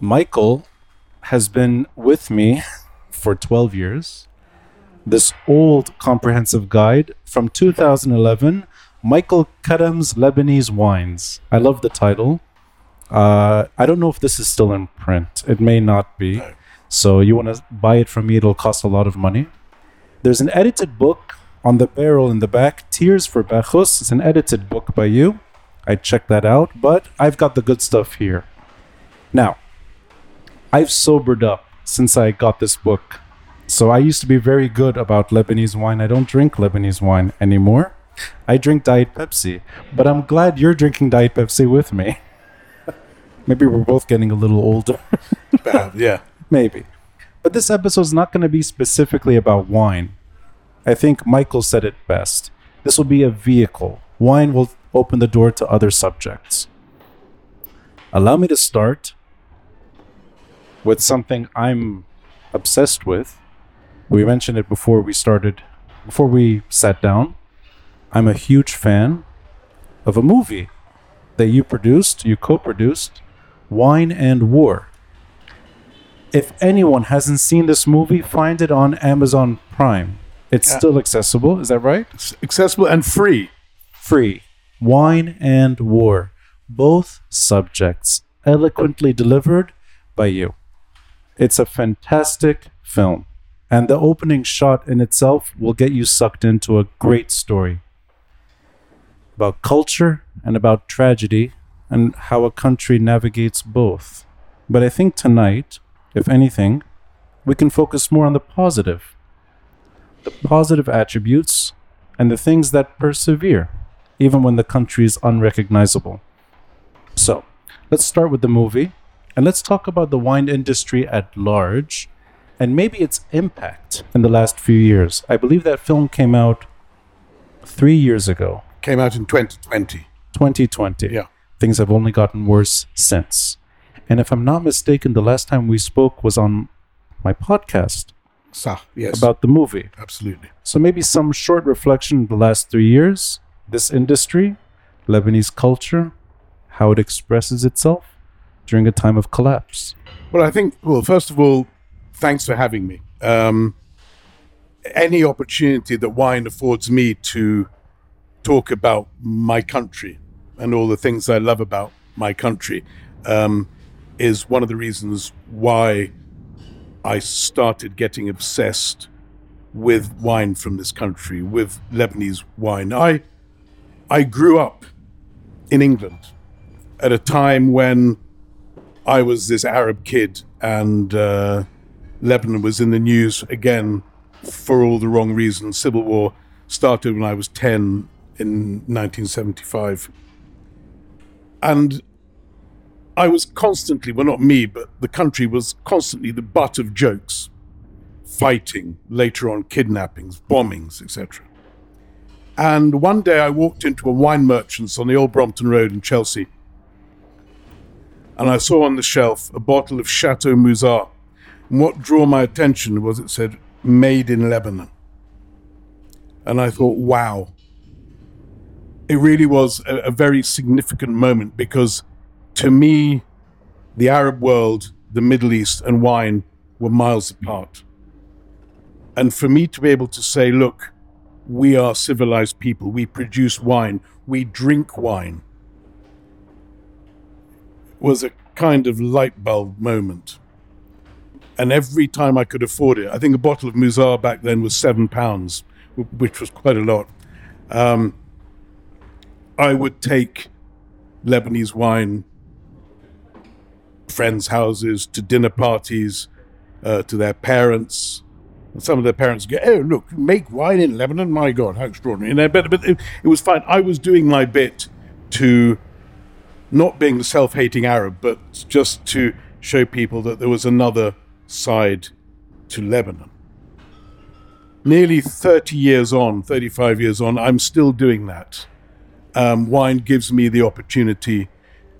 Michael has been with me for 12 years. This old comprehensive guide from 2011, Michael Karam's Lebanese Wines. I love the title. Uh, I don't know if this is still in print. It may not be. So you want to buy it from me, it'll cost a lot of money. There's an edited book on the barrel in the back, Tears for Bacchus. It's an edited book by you. I checked that out, but I've got the good stuff here. Now, I've sobered up since I got this book. So I used to be very good about Lebanese wine. I don't drink Lebanese wine anymore. I drink Diet Pepsi, but I'm glad you're drinking Diet Pepsi with me. Maybe we're both getting a little older. Uh, yeah. Maybe. But this episode is not going to be specifically about wine. I think Michael said it best. This will be a vehicle. Wine will open the door to other subjects. Allow me to start with something I'm obsessed with. We mentioned it before we started, before we sat down. I'm a huge fan of a movie that you produced, you co produced, Wine and War. If anyone hasn't seen this movie, find it on Amazon Prime. It's Yeah. still accessible, is that right? It's accessible and free. Free. Wine and War. Both subjects eloquently delivered by you. It's a fantastic film. And the opening shot in itself will get you sucked into a great story about culture and about tragedy and how a country navigates both. But I think tonight, if anything, we can focus more on the positive the positive attributes and the things that persevere, even when the country is unrecognizable. So, let's start with the movie and let's talk about the wine industry at large and maybe its impact in the last few years. I believe that film came out three years ago, Came out in 2020. 2020. Yeah. Things have only gotten worse since. And if I'm not mistaken, the last time we spoke was on my podcast Sah, yes. about the movie. absolutely. So maybe some short reflection of the last three years, this industry, Lebanese culture, how it expresses itself during a time of collapse. Well, I think, well, first of all, thanks for having me. Um, any opportunity that wine affords me to talk about my country and all the things I love about my country um, is one of the reasons why I started getting obsessed with wine from this country, with Lebanese wine. I, I grew up in England at a time when I was this Arab kid, and uh, Lebanon was in the news again for all the wrong reasons. Civil war started when I was 10 in 1975. And I was constantly, well, not me, but the country was constantly the butt of jokes, fighting, later on kidnappings, bombings, etc. And one day I walked into a wine merchant's on the old Brompton Road in Chelsea and I saw on the shelf a bottle of Chateau Musar. And what drew my attention was it said, made in Lebanon. And I thought, wow. It really was a, a very significant moment because to me, the Arab world, the Middle East, and wine were miles apart. And for me to be able to say, look, we are civilized people, we produce wine, we drink wine was a kind of light bulb moment. And every time I could afford it, I think a bottle of Musar back then was seven pounds, which was quite a lot. Um, I would take Lebanese wine, friends' houses, to dinner parties, uh, to their parents. And some of their parents go, "Oh, look, make wine in Lebanon! My God, how extraordinary!" And I, but, but it, it was fine. I was doing my bit to not being the self-hating Arab, but just to show people that there was another side to Lebanon. Nearly 30 years on, 35 years on, I'm still doing that. Um, wine gives me the opportunity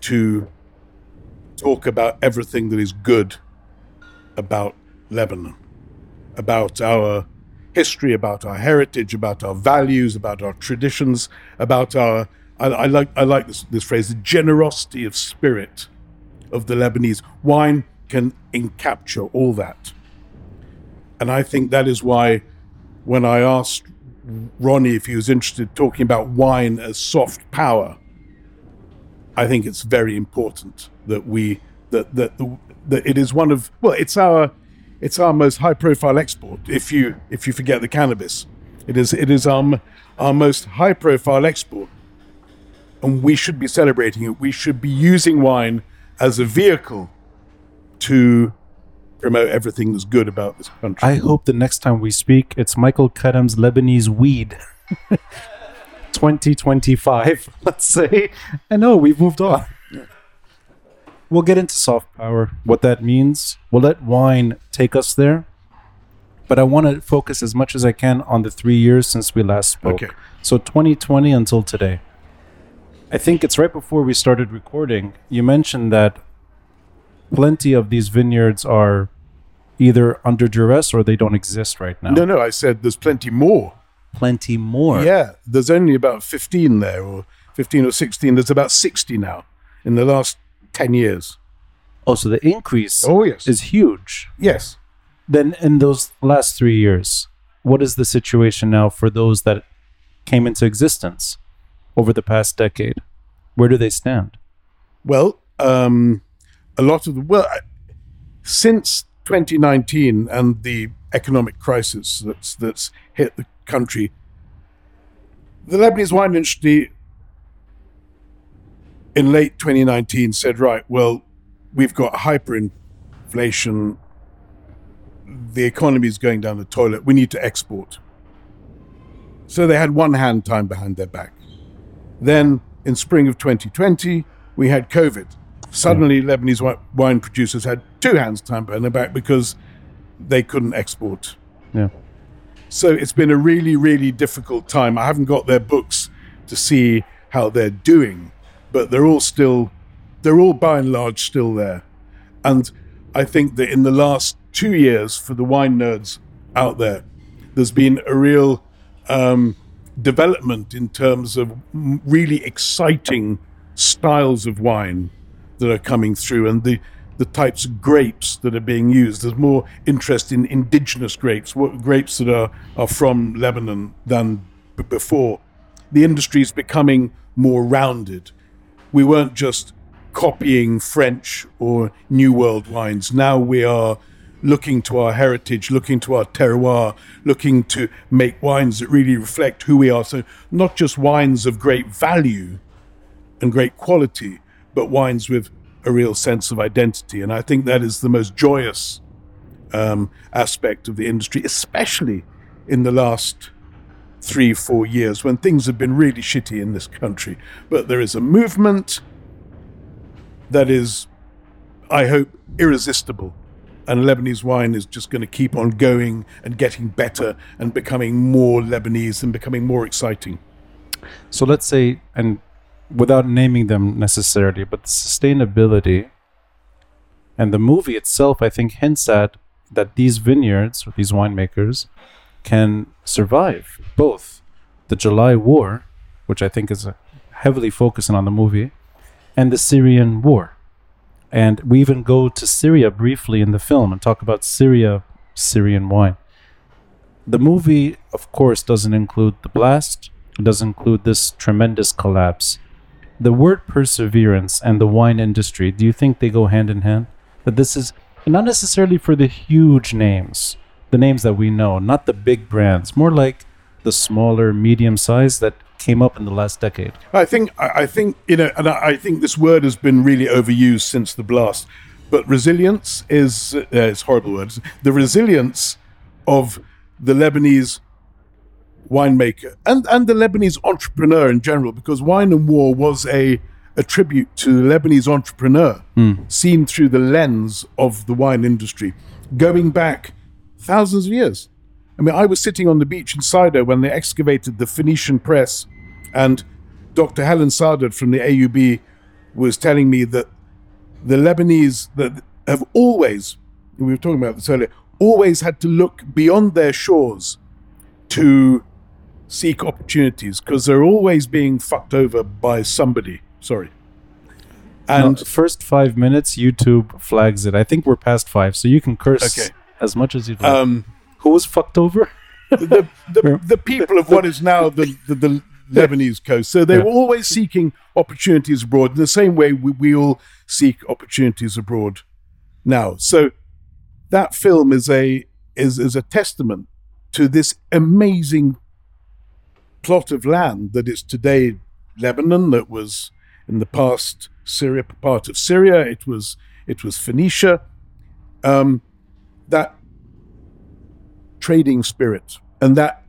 to talk about everything that is good about Lebanon, about our history, about our heritage, about our values, about our traditions, about our I, I like I like this, this phrase, the generosity of spirit of the Lebanese. Wine can encapture all that. And I think that is why when I asked Ronnie if he was interested talking about wine as soft power, I think it's very important that we that that that it is one of well, it's our it's our most high profile export. If you if you forget the cannabis, it is it is our our most high profile export, and we should be celebrating it. We should be using wine as a vehicle to promote everything that's good about this country. I hope the next time we speak, it's Michael Karam's Lebanese weed. 2025, let's say. I know we've moved on. We'll get into soft power, what that means. We'll let wine take us there. But I want to focus as much as I can on the three years since we last spoke. Okay. So 2020 until today. I think it's right before we started recording. You mentioned that plenty of these vineyards are either under duress or they don't exist right now. no, no, I said there's plenty more. Plenty more. Yeah, there's only about 15 there, or 15 or 16. There's about 60 now in the last 10 years. Oh, so the increase Oh, yes. is huge. yes. Then in those last three years, what is the situation now for those that came into existence over the past decade? Where do they stand? Well, um, a lot of the, well, since 2019 and the economic crisis that's, that's hit the country, the Lebanese wine industry in late 2019 said, right, well, we've got hyperinflation. The economy is going down the toilet. We need to export. So they had one hand time behind their back. Then in spring of 2020, we had COVID. Suddenly, Lebanese wine producers had two hands tied behind their back because they couldn't export. Yeah. So it's been a really, really difficult time. I haven't got their books to see how they're doing, but they're all still, they're all by and large still there. And I think that in the last two years, for the wine nerds out there, there's been a real um, development in terms of really exciting styles of wine that are coming through and the the types of grapes that are being used. There's more interest in indigenous grapes, grapes that are, are from Lebanon than b- before. The industry is becoming more rounded. We weren't just copying French or New World wines. Now we are looking to our heritage, looking to our terroir, looking to make wines that really reflect who we are. So, not just wines of great value and great quality, but wines with a real sense of identity. And I think that is the most joyous um, aspect of the industry, especially in the last three, four years when things have been really shitty in this country. But there is a movement that is, I hope, irresistible. And Lebanese wine is just going to keep on going and getting better and becoming more Lebanese and becoming more exciting. So let's say, and without naming them necessarily, but the sustainability and the movie itself, I think, hints at that these vineyards these winemakers can survive both the July War, which I think is heavily focusing on the movie, and the Syrian War. And we even go to Syria briefly in the film and talk about Syria, Syrian wine. The movie, of course, doesn't include the blast, it doesn't include this tremendous collapse. The word perseverance and the wine industry, do you think they go hand in hand? That this is not necessarily for the huge names, the names that we know, not the big brands, more like the smaller, medium size that came up in the last decade. I think I think you know, and I think this word has been really overused since the blast. But resilience is uh, it's horrible words. The resilience of the Lebanese winemaker and and the Lebanese entrepreneur in general, because Wine and War was a a tribute to the Lebanese entrepreneur seen through the lens of the wine industry, going back thousands of years. I mean, I was sitting on the beach in Sido when they excavated the Phoenician press, and Dr. Helen Sader from the AUB was telling me that the Lebanese that have always, we were talking about this earlier, always had to look beyond their shores to seek opportunities because they're always being fucked over by somebody. Sorry. No, And first five minutes, YouTube flags it. I think we're past five, so you can curse Okay. as much as you'd like. um, Who was fucked over? the, the, the people of what is now the, the, the Lebanese coast. So they Yeah. were always seeking opportunities abroad in the same way we, we all seek opportunities abroad now. So that film is a is, is a testament to this amazing plot of land that is today Lebanon, that was in the past Syria, part of Syria. It was it was Phoenicia. Um, that trading spirit and that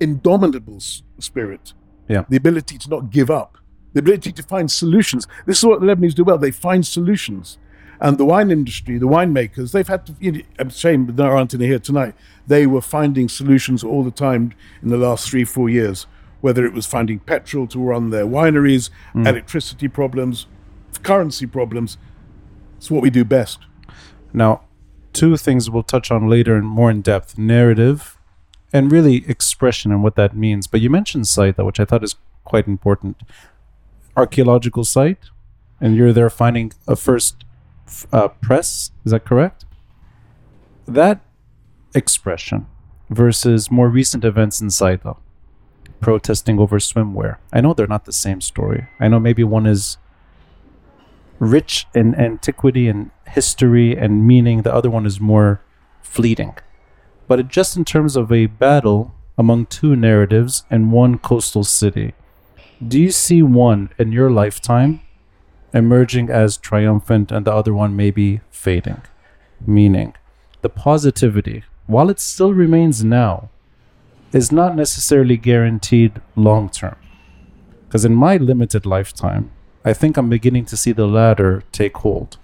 indomitable spirit, Yeah. the ability to not give up, the ability to find solutions. This is what the Lebanese do well. They find solutions. And the wine industry, the winemakers, they've had to, you know, I'm shame there aren't any here tonight. They were finding solutions all the time in the last three, four years, whether it was finding petrol to run their wineries, mm. electricity problems, currency problems. It's what we do best. Now, two things we'll touch on later and more in depth narrative and really expression and what that means. But you mentioned Saida, which I thought is quite important. Archaeological site, and you're there finding a first uh, press. Is that correct? That expression versus more recent events in Saida, protesting over swimwear. I know they're not the same story. I know maybe one is rich in antiquity and history and meaning. The other one is more fleeting. But just in terms of a battle among two narratives and one coastal city, do you see one in your lifetime emerging as triumphant and the other one maybe fading? Meaning, the positivity, while it still remains now, is not necessarily guaranteed long term. Because in my limited lifetime, I think I'm beginning to see the latter take hold.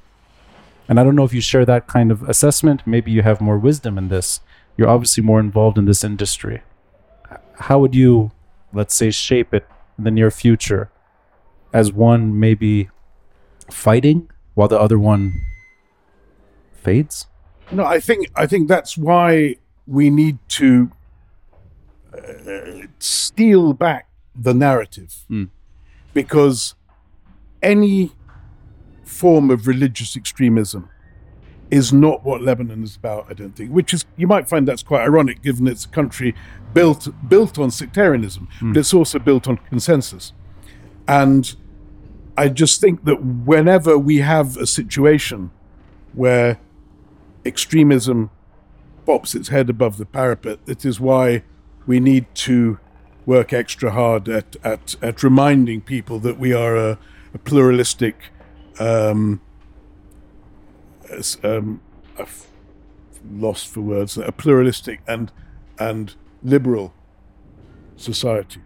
And I don't know if you share that kind of assessment. Maybe you have more wisdom in this. You're obviously more involved in this industry. How would you, let's say, shape it in the near future as one maybe fighting while the other one fades? No, I think I think that's why we need to uh, steal back the narrative, Mm. because any form of religious extremism is not what Lebanon is about. I don't think. Which is you might find that's quite ironic, given it's a country built built on sectarianism, but it's also built on consensus, and I just think that whenever we have a situation where extremism pops its head above the parapet. It is why we need to work extra hard at, at, at reminding people that we are a, a pluralistic, um, as- um, I've lost for words, a pluralistic and, and liberal society.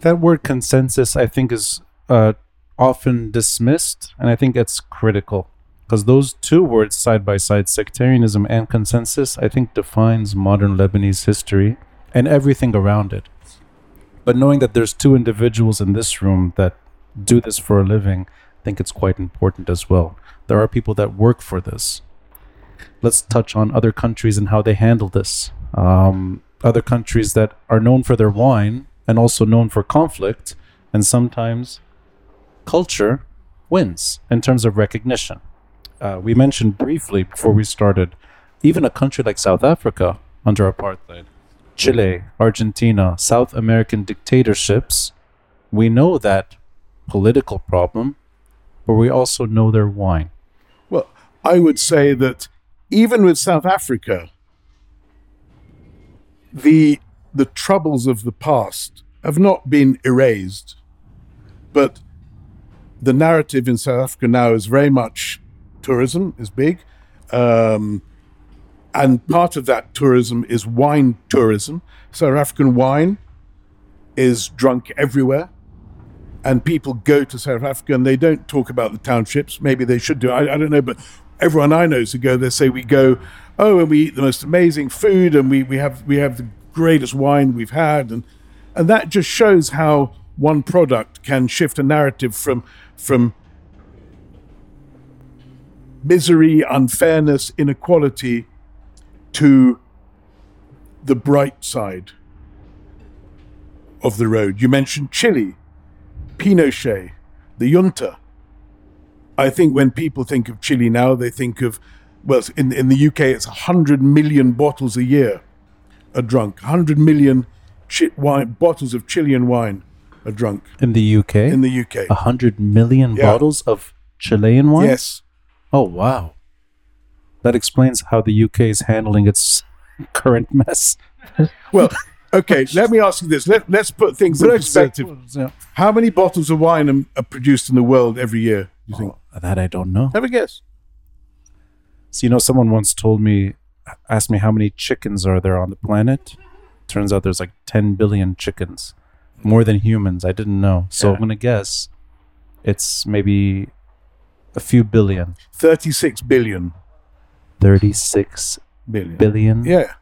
That word consensus, I think, is uh, often dismissed, and I think it's critical because those two words, side by side, sectarianism and consensus, I think defines modern Lebanese history and everything around it. But knowing that there's two individuals in this room that do this for a living, think it's quite important as well. There are people that work for this. Let's touch on other countries and how they handle this. Um, other countries that are known for their wine and also known for conflict, and sometimes culture wins in terms of recognition. Uh, we mentioned briefly before we started, even a country like South Africa under apartheid, Chile, Argentina, South American dictatorships, we know that political problem, but we also know their wine. Well, I would say that even with South Africa, the the troubles of the past have not been erased, but the narrative in South Africa now is very much tourism is big, um, and part of that tourism is wine tourism. South African wine is drunk everywhere and people go to South Africa and they don't talk about the townships. Maybe they should do. I, I don't know, but everyone I know to go, they say we go, oh, and we eat the most amazing food, and we, we have we have the greatest wine we've had, and and that just shows how one product can shift a narrative from from misery, unfairness, inequality to the bright side of the road. You mentioned Chile. Pinochet, the junta, I think when people think of Chile now, they think of, well, in, in the UK, it's 100 million bottles a year are drunk. 100 million chi- wine, bottles of Chilean wine are drunk In the UK, in the UK. a hundred million Yeah. bottles of Chilean wine. Yes. Oh wow, that explains how the UK is handling its current mess. Well, okay, let me ask you this. Let, let's put things in perspective. Yeah. How many bottles of wine am- are produced in the world every year, you think? Oh, that I don't know. Have a guess. So you know, someone once told me, asked me how many chickens are there on the planet. Turns out there's like 10 billion chickens, more than humans. I didn't know. So Yeah. I'm gonna guess it's maybe a few billion. 36 billion. 36 Billion. billion. Yeah.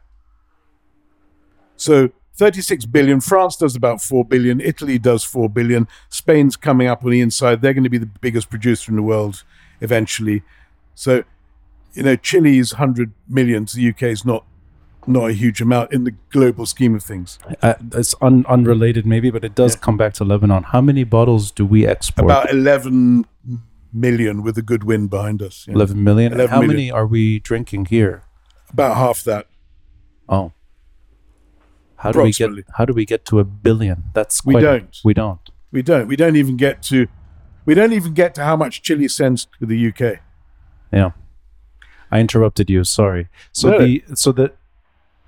So 36 billion. France does about 4 billion. Italy does 4 billion. Spain's coming up on the inside. They're going to be the biggest producer in the world eventually. So, you know, Chile's 100 million to the UK is not not a huge amount in the global scheme of things. Uh, it's un- unrelated maybe, but it does come back to Lebanon. How many bottles do we export? About 11 million with a good wind behind us. yeah. 11 million. 11 how million. many are we drinking here? About half that. Oh. How do we get how do we get to a billion? That's We don't. we don't. We don't. We don't even get to we don't even get to how much Chile sends to the UK. Yeah. I interrupted you, sorry. So No. the so the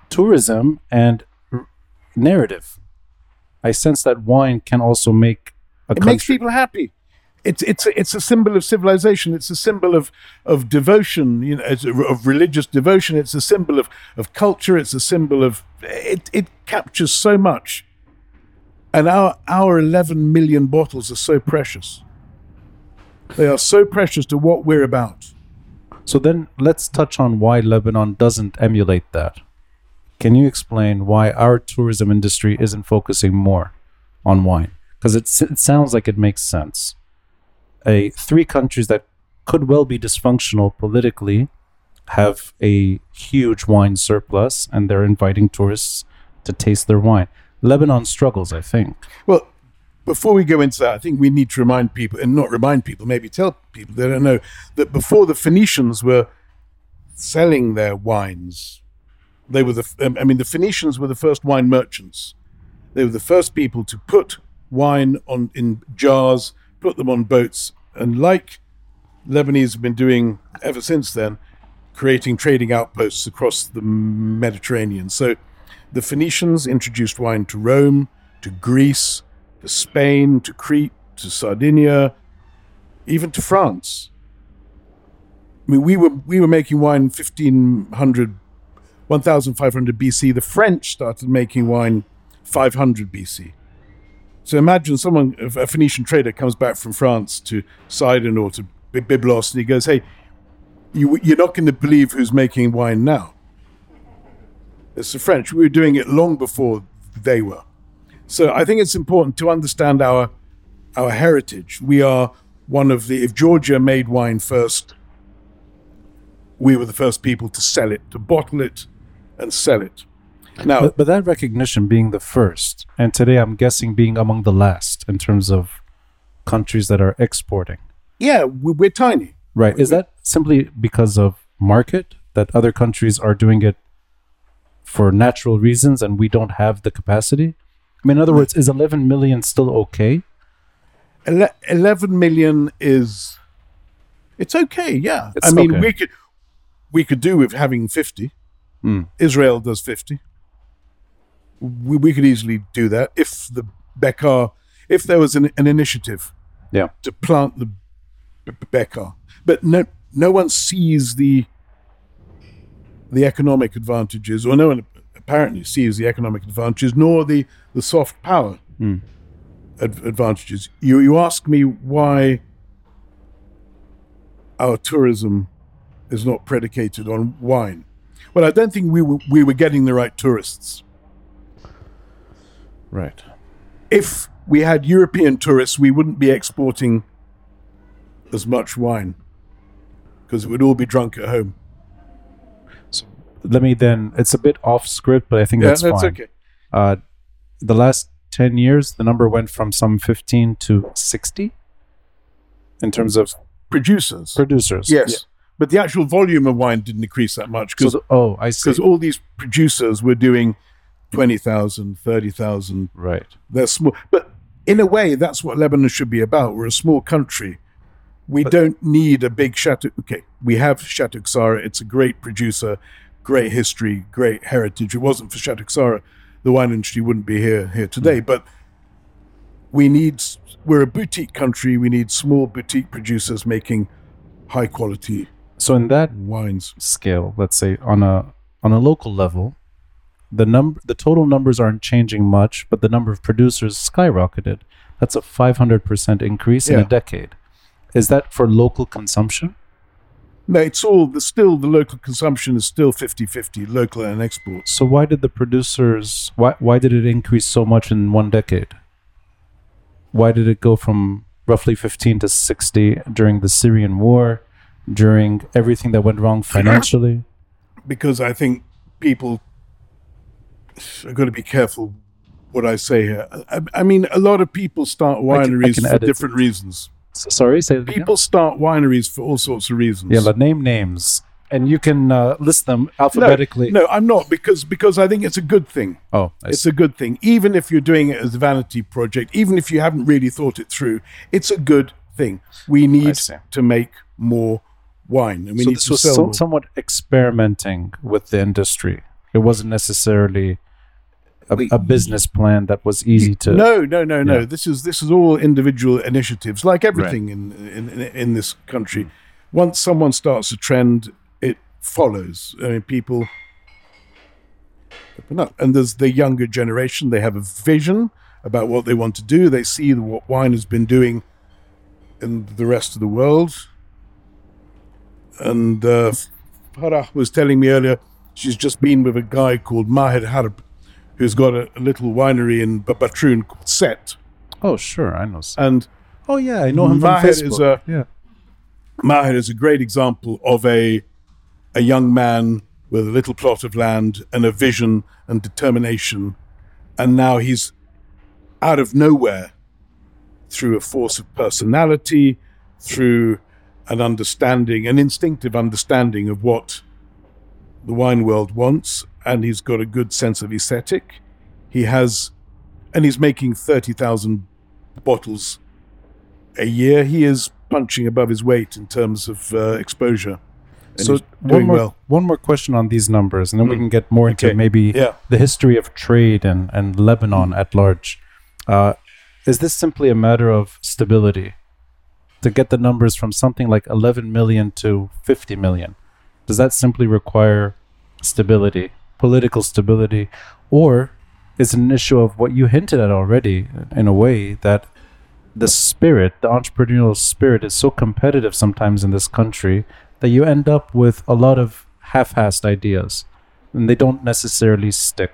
tourism and r- narrative. I sense that wine can also make a It country makes people happy. It's it's it's a symbol of civilization. It's a symbol of of devotion. You know, of religious devotion. It's a symbol of of culture. It's a symbol of it. It captures so much. And our our eleven million bottles are so precious. They are so precious to what we're about. So then let's touch on why Lebanon doesn't emulate that. Can you explain why our tourism industry isn't focusing more on wine? Because it, it sounds like it makes sense. A three countries that could well be dysfunctional politically have a huge wine surplus and they're inviting tourists to taste their wine. Lebanon struggles, I think. Well, before we go into that, I think we need to remind people, and not remind people, maybe tell people they don't know that before the Phoenicians were selling their wines, they were the. um, I mean, the Phoenicians were the first wine merchants. They were the first people to put wine on in jars, put them on boats, and like Lebanese have been doing ever since then, creating trading outposts across the Mediterranean. So the Phoenicians introduced wine to Rome, to Greece, to Spain, to Crete, to Sardinia, even to France. I mean, we were we were making wine 1500, 1500 BC. The French started making wine 500 BC. So imagine someone, a Phoenician trader, comes back from France to Sidon or to Byblos, and he goes, "Hey, you, you're not going to believe who's making wine now. It's the French. We were doing it long before they were. So I think it's important to understand our our heritage. We are one of the. If Georgia made wine first, we were the first people to sell it, to bottle it, and sell it. Now, But, but that recognition being the first, and today I'm guessing being among the last in terms of countries that are exporting. yeah, we- we're tiny. Right. Is that simply because of market that other countries are doing it for natural reasons and we don't have the capacity? I mean, in other words, is 11 million still okay? Ele- 11 million is it's okay yeah It's i mean okay. we could we could do with having 50 Hmm. israel does 50 we, we could easily do that if the Bekaa, if there was an, an initiative Yeah. to plant the B- B- but no no one sees the the economic advantages or no one apparently sees the economic advantages nor the the soft power hmm. ad- advantages. You you ask me why our tourism is not predicated on wine. Well, I don't think we were, we were getting the right tourists. Right. If we had European tourists, we wouldn't be exporting as much wine because it would all be drunk at home. So let me then, it's a bit off script, but I think Yeah, that's, that's fine. okay. Uh, the last 10 years, the number went from some 15 to 60 in terms of producers. Producers. yes. But the actual volume of wine didn't increase that much So because the- oh, I see. all these producers were doing 20,000, 30,000. Right. They're small. But in a way, that's what Lebanon should be about. We're a small country. We don't need a big Chateau. Okay, we have Chateau Ksara. It's a great producer, great history, great heritage. If it wasn't for Chateau Ksara, the wine industry wouldn't be here here today. Mm. But we need. We're a boutique country. We need small boutique producers making high quality So in that wines. scale, let's say on a on a local level, the number the total numbers aren't changing much, but the number of producers skyrocketed. That's a 500% increase in a decade. Is that for local consumption? No, it's all the still the local consumption is still 50-50, local and exports. So why did the producers why why did it increase so much in one decade? Why did it go from roughly 15 to 60 during the Syrian war, during everything that went wrong financially? because I think people I've got to be careful what I say here. I, I mean, a lot of people start I can- I wineries can for different reasons. Sorry, say? People start wineries for all sorts of reasons. Yeah, but name names, and you can uh, list them alphabetically. No, I'm not because because I think it's a good thing. Oh, I It's a good thing, even if you're doing it as a vanity project, even if you haven't really thought it through. It's a good thing. We need to make more wine, and we so need this to was sell so, somewhat experimenting with the industry. It wasn't necessarily a, a business plan that was easy to. No, no, no, no. Yeah. This is this is all individual initiatives, like everything in, in in in this country. Once someone starts a trend, it follows. I mean, people open up, and there's the younger generation. They have a vision about what they want to do. They see what wine has been doing in the rest of the world. And uh, Farah was telling me earlier, she's just been with a guy called Maher Harb, who's got a, a little winery in Batroun called Sept. Oh, sure, I know. s- And Oh, yeah, I know him from Facebook. is a- yeah. Maher is a great example of a a young man with a little plot of land and a vision and determination, and now he's out of nowhere through a force of personality, through an understanding, an instinctive understanding of what the wine world wants, and he's got a good sense of aesthetic. He has, and he's making thirty thousand bottles a year. He is punching above his weight in terms of uh, exposure. And So one doing more, well. One more question on these numbers, and then we can get more into Okay. maybe Yeah. the history of trade and, and Lebanon at large. Uh, is this simply a matter of stability? To get the numbers from something like 11 million to 50 million, does that simply require stability, political stability, or is it an issue of what you hinted at already, in a way that the spirit, the entrepreneurial spirit, is so competitive sometimes in this country that you end up with a lot of half-assed ideas, and they don't necessarily stick.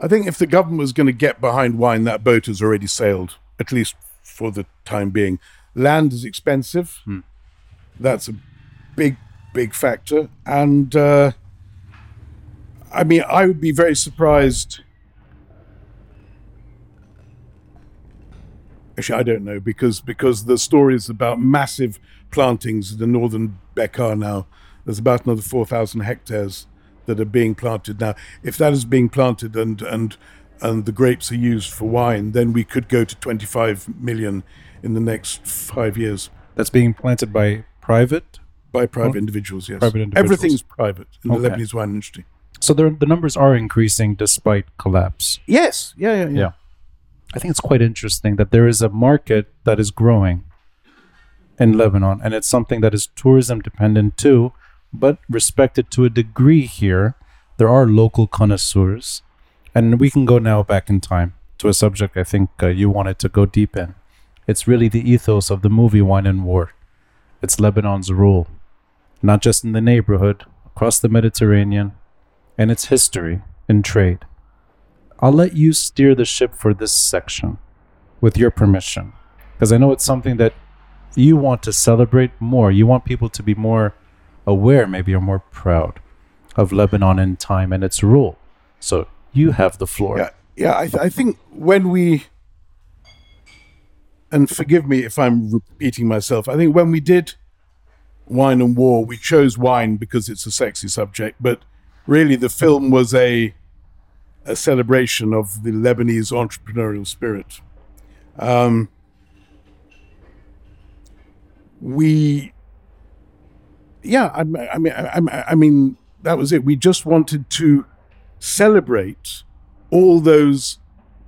I think if the government was going to get behind wine, that boat has already sailed, at least for the time being. Land is expensive. Hmm. That's a big, big factor. And uh, I mean, I would be very surprised. Actually, I don't know because because the stories about massive plantings in the northern Bekaa now. There's about another four thousand hectares that are being planted now. If that is being planted and and and the grapes are used for wine, then we could go to 25 million in the next five years That's being planted by private. By private individuals. Yes, Private individuals. everything's private in the Lebanese wine industry. So the the numbers are increasing despite collapse. Yes, yeah, yeah, yeah. Yeah. I think it's quite interesting that there is a market that is growing in Lebanon, and it's something that is tourism dependent too, but respected to a degree here. There are local connoisseurs, and we can go now back in time to a subject I think uh, you wanted to go deep in. It's really the ethos of the movie Wine and War. It's Lebanon's role, not just in the neighborhood, across the Mediterranean, and its history in trade. I'll let you steer the ship for this section with your permission. Because I know it's something that you want to celebrate more. You want people to be more aware, maybe, or more proud of Lebanon in time and its rule. So you have the floor. Yeah, yeah. I, th- I think when we and forgive me if I'm repeating myself. I think when we did Wine and War, we chose wine because it's a sexy subject, but really the film was a a celebration of the Lebanese entrepreneurial spirit. Um, we, yeah, I, I mean, I, I mean, that was it. We just wanted to celebrate all those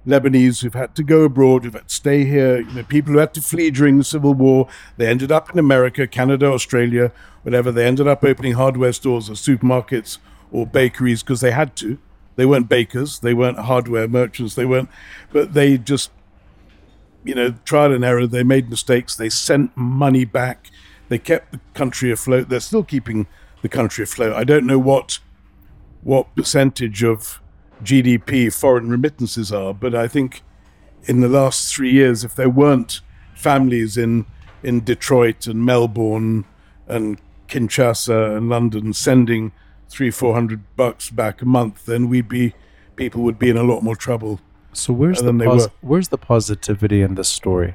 Lebanese who've had to go abroad, who've had to stay here, you know, people who had to flee during the Civil War. They ended up in America, Canada, Australia, whatever. They ended up opening hardware stores or supermarkets or bakeries because they had to. They weren't bakers, they weren't hardware merchants, they weren't, but they just, you know, trial and error. They made mistakes. They sent money back. They kept the country afloat. They're still keeping the country afloat. I don't know what what percentage of GDP foreign remittances are, but I think in the last three years, if there weren't families in in Detroit and Melbourne and Kinshasa and London sending three four hundred bucks back a month, then we'd be people would be in a lot more trouble. So where's the than they pos- were. where's the positivity in this story?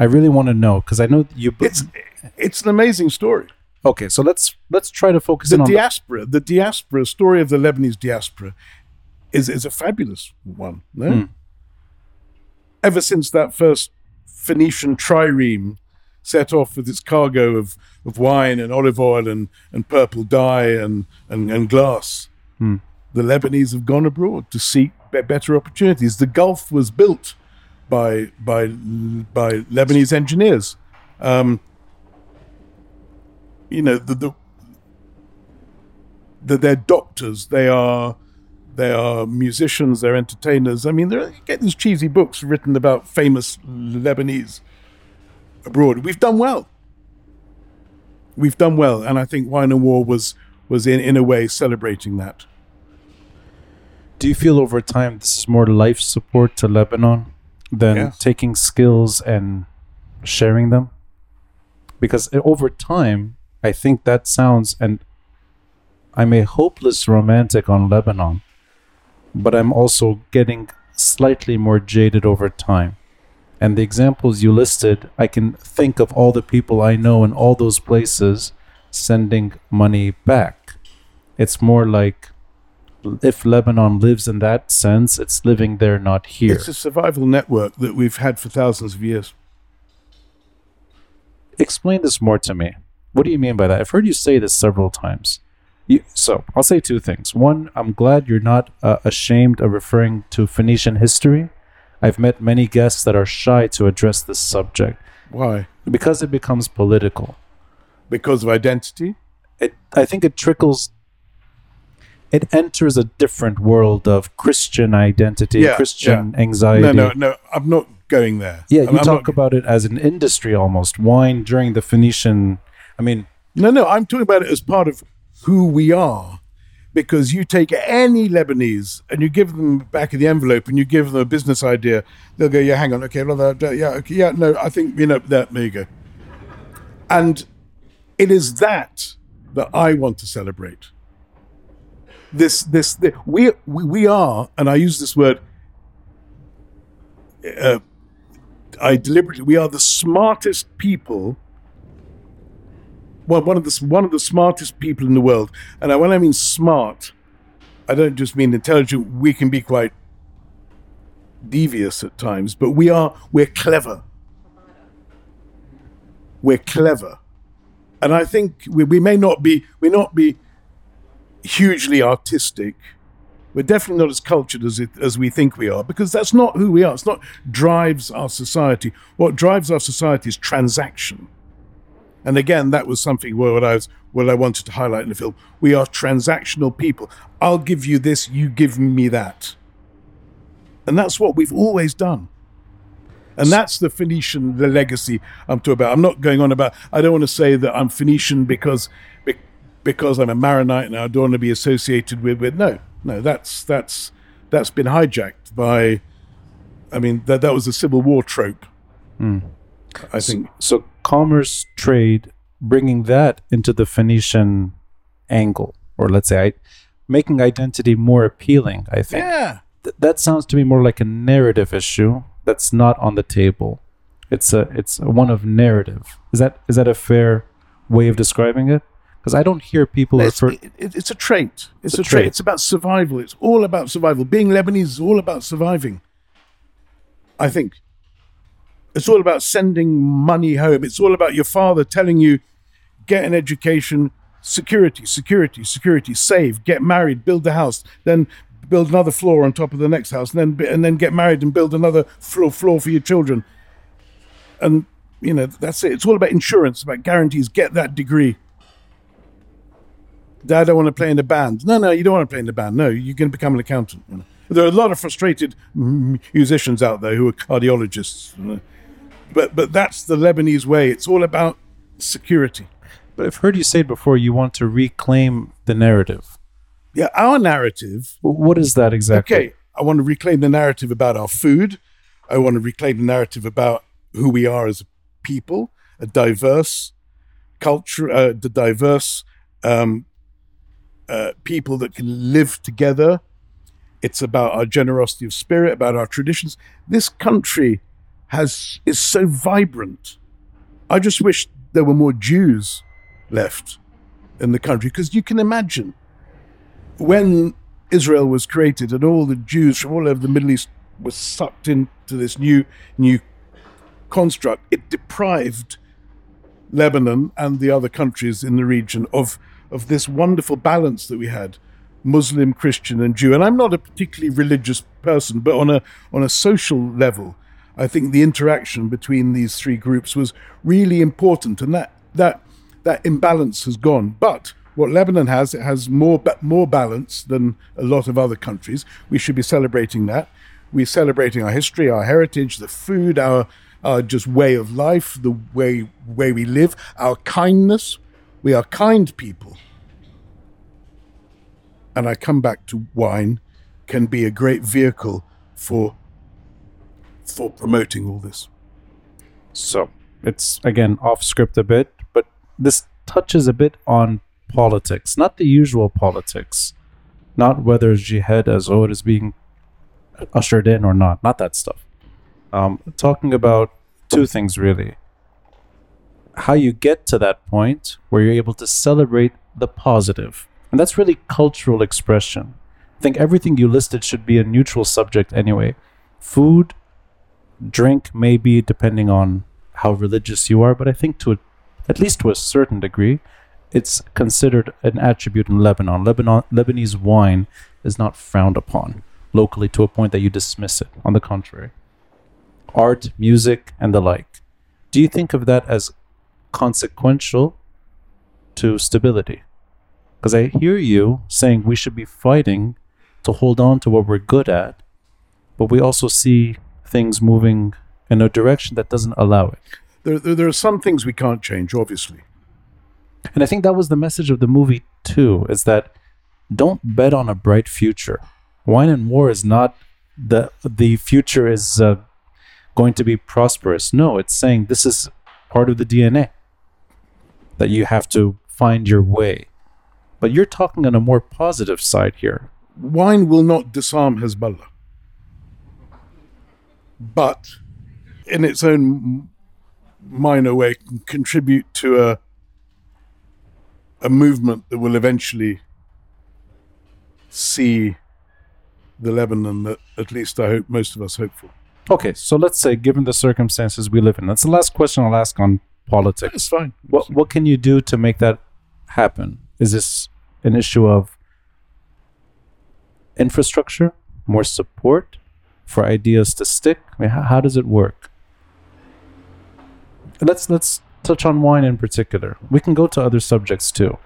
I really want to know because I know you. It's it's an amazing story. okay, so let's let's try to focus The in on. the- diaspora, the diaspora story of the Lebanese diaspora, is is a fabulous one. No, Hmm. ever since that first Phoenician trireme set off with its cargo of, of wine and olive oil and, and purple dye and, and, and glass. Hmm. The Lebanese have gone abroad to seek be- better opportunities. The Gulf was built by, by, by Lebanese engineers. Um, you know, the, the, the, they're doctors, they are they are musicians, they're entertainers. I mean, there you get these cheesy books written about famous Lebanese abroad. We've done well. We've done well, and I think Wine and War was was in in a way celebrating that. Do you feel over time this is more life support to Lebanon than Yeah. taking skills and sharing them? Because uh, over time, I think that sounds, and I'm a hopeless romantic on Lebanon, but I'm also getting slightly more jaded over time. And the examples you listed, I can think of all the people I know in all those places sending money back. It's more like if Lebanon lives in that sense, it's living there, not here. It's a survival network that we've had for thousands of years. Explain this more to me. What do you mean by that? I've heard you say this several times. You, so I'll say two things. One, I'm glad you're not uh, ashamed of referring to Phoenician history. I've met many guests that are shy to address this subject Why? because it becomes political. Because of identity. It, I think it trickles. It enters a different world of Christian identity, Yeah, Christian anxiety. No, no, no. I'm not going there. Yeah, I'm- you I'm talk not- about it as an industry almost. Wine during the Phoenician. I mean, No, no, I'm talking about it as part of who we are. Because you take any Lebanese and you give them back of the envelope and you give them a business idea, they'll go, yeah, hang on, okay, well, yeah, okay, yeah, no, I think, you know, that, there you go. And it is that that I want to celebrate. This, this, the, we, we, we are, and I use this word, uh, I deliberately, we are the smartest people well, one of the one of the smartest people in the world. And when I mean smart, I don't just mean intelligent. We can be quite devious at times, but we are we're clever. We're clever, and I think we, we may not be we not be hugely artistic. We're definitely not as cultured as it, as we think we are, because that's not who we are. It's not drives our society. What drives our society is transaction. And again, that was something where what I was what I wanted to highlight in the film. We are transactional people. I'll give you this, you give me that. And that's what we've always done. And that's the Phoenician, the legacy I'm talking about. I'm not going on about, I don't want to say that I'm Phoenician because because I'm a Maronite and I don't want to be associated with, with no, no, that's that's that's been hijacked by I mean, that that was a Civil War trope. Hmm. I think so commerce, trade, bringing that into the Phoenician angle, or let's say, I, making identity more appealing. I think Yeah. Th- that sounds to me more like a narrative issue that's not on the table. It's a it's a one of narrative. Is that is that a fair way of describing it? Because I don't hear people It's, refer. it- it- it's a trait. It's, It's a a trait. trait. It's about survival. It's all about survival. Being Lebanese is all about surviving. I think. It's all about sending money home. It's all about your father telling you, get an education, security, security, security, save, get married, build a house, then build another floor on top of the next house, and then and then get married and build another floor floor for your children. And you know that's it. It's all about insurance, about guarantees. Get that degree. Dad, I don't want to play in a band. No, no, you don't want to play in the band. No, you're going to become an accountant. There are a lot of frustrated musicians out there who are cardiologists. But but that's the Lebanese way. It's all about security. But I've heard you say it before. You want to reclaim the narrative. Yeah, our narrative. What is that exactly? Okay, I want to reclaim the narrative about our food. I want to reclaim the narrative about who we are as a people, a diverse culture, uh, the diverse um, uh, people that can live together. It's about our generosity of spirit, about our traditions. This country has is so vibrant. I just wish there were more Jews left in the country because you can imagine when Israel was created and all the Jews from all over the Middle East were sucked into this new new construct, it deprived Lebanon and the other countries in the region of of this wonderful balance that we had, Muslim, Christian, and Jew. And I'm not a particularly religious person, but on a on a social level, I think the interaction between these three groups was really important, and that that that imbalance has gone. But what Lebanon has, it has more more balance than a lot of other countries. We should be celebrating that. We're celebrating our history, our heritage, the food, our our just way of life, the way way we live, our kindness. We are kind people. And I come back to wine can be a great vehicle for for promoting all this. So it's again off script a bit, but this touches a bit on politics, not the usual politics, not whether jihad as oh is being ushered in or not, not that stuff. Um, talking about two things really: how you get to that point where you're able to celebrate the positive, and that's really cultural expression. I think everything you listed should be a neutral subject anyway. Food, drink maybe depending on how religious you are but i think to a, at least to a certain degree it's considered an attribute in lebanon. Lebanon lebanese wine is not frowned upon locally to a point that you dismiss it. On the contrary art music and the like. Do you think of that as consequential to stability? Because i hear you saying we should be fighting to hold on to what we're good at but we also see things moving in a direction that doesn't allow it. There, there, there are some things we can't change, obviously. And I think that was the message of the movie too, is that don't bet on a bright future. Wine and War is not the the future is uh, going to be prosperous. No, it's saying this is part of the DNA that you have to find your way. But you're talking on a more positive side here. Wine will not disarm Hezbollah, but in its own minor way, can contribute to a a movement that will eventually see the Lebanon that at least I hope most of us hope for. Okay, so let's say, given the circumstances we live in, that's the last question I'll ask on politics. It's fine. What what can you do to make that happen? Is this an issue of infrastructure, more support for ideas to stick? I mean, how, how does it work? Let's let's touch on wine in particular. We can go to other subjects too.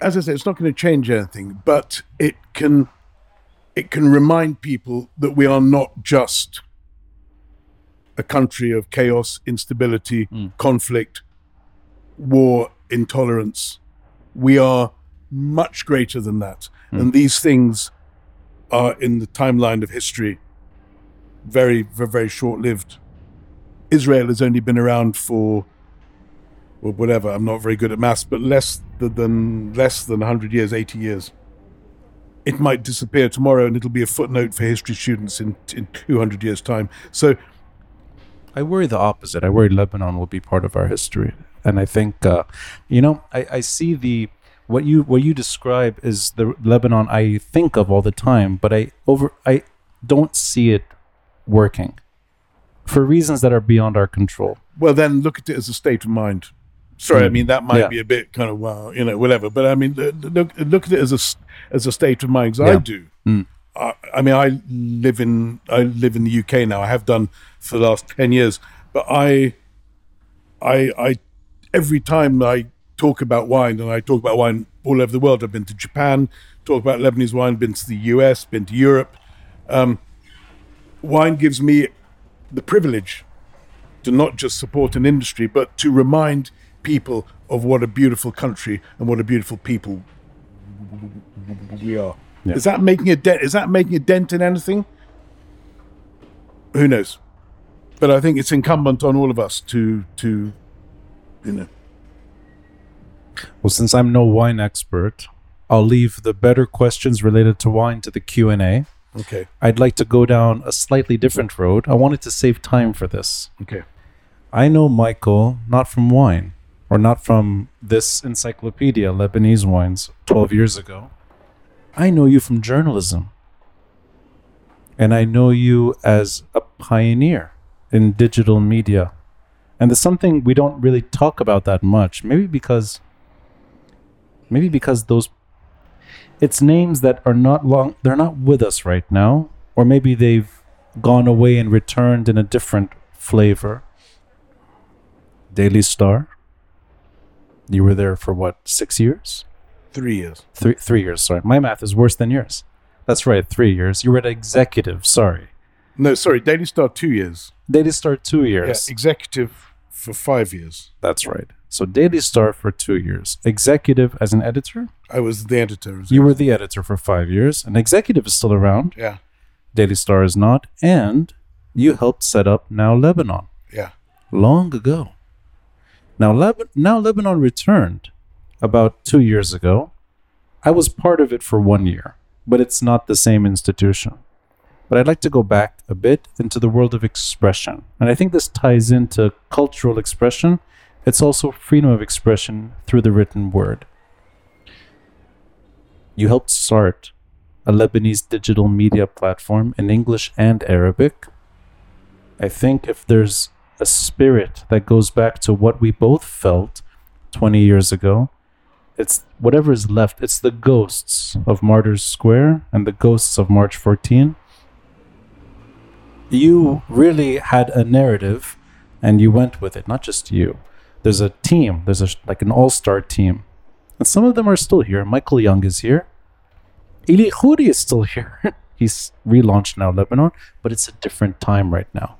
as I say, it's not going to change anything, but it can it can remind people that we are not just a country of chaos, instability, hmm. conflict, war, intolerance. We are much greater than that. Hmm. And these things are in the timeline of history very, very, very short lived. Israel has only been around for or whatever. I'm not very good at maths, but less th- than less than 100 years, 80 years. it might disappear tomorrow and it'll be a footnote for history students in, in 200 years' time. So I worry the opposite. I worry Lebanon will be part of our history, and I think, uh, you know, I, I see the what you what you describe is the Lebanon I think of all the time, but I over I don't see it working for reasons that are beyond our control. well, then look at it as a state of mind. Sorry, I Mm. mean that might Yeah. be a bit kind of wow, you know, whatever. But I mean, look look at it as a as a state of mind. 'cause I Yeah. do. Mm. I, I mean, I live in I live in the UK now. I have done for the last ten years. But I, I, I, every time I talk about wine, and I talk about wine all over the world. I've been to Japan, talk about Lebanese wine, been to the US, been to Europe. Um, wine gives me the privilege to not just support an industry, but to remind people of what a beautiful country and what a beautiful people we are. Yeah. Is that making a dent? Is that making a dent in anything? Who knows? But I think it's incumbent on all of us to to you know Well, since I'm no wine expert, I'll leave the better questions related to wine to the Q and A. okay I'd like to go down a slightly different road. I wanted to save time for this. okay I know Michael not from wine or not from this encyclopedia, Lebanese wines, 12 years ago. I know you from journalism. And I know you as a pioneer in digital media. And there's something we don't really talk about that much, maybe because maybe because those it's names that are not long they're not with us right now or maybe they've gone away and returned in a different flavor. Daily Star. You were there for what, six years? three years Three three years, sorry. My math is worse than yours. That's right, three years. You were at executive, sorry. no sorry Daily Star two years Daily Star two yeah, years. executive for five years That's right. So Daily Star for two years. Executive as an editor. I was the editor You were the editor for five years. And executive is still around. yeah Daily Star is not. And you helped set up Now Lebanon. yeah long ago. Now, Leb- now Lebanon returned about two years ago. I was part of it for one year, but it's not the same institution. But I'd like to go back a bit into the world of expression. And I think this ties into cultural expression. It's also freedom of expression through the written word. You helped start a Lebanese digital media platform in English and Arabic. I think if there's a spirit that goes back to what we both felt 20 years ago. It's whatever is left. It's the ghosts of Martyrs Square and the ghosts of March 14. You really had a narrative and you went with it, not just you. There's a team, there's a, like an all star team. And some of them are still here. Michael Young is here. Eli Khouri is still here. He's relaunched now Lebanon, but it's a different time right now.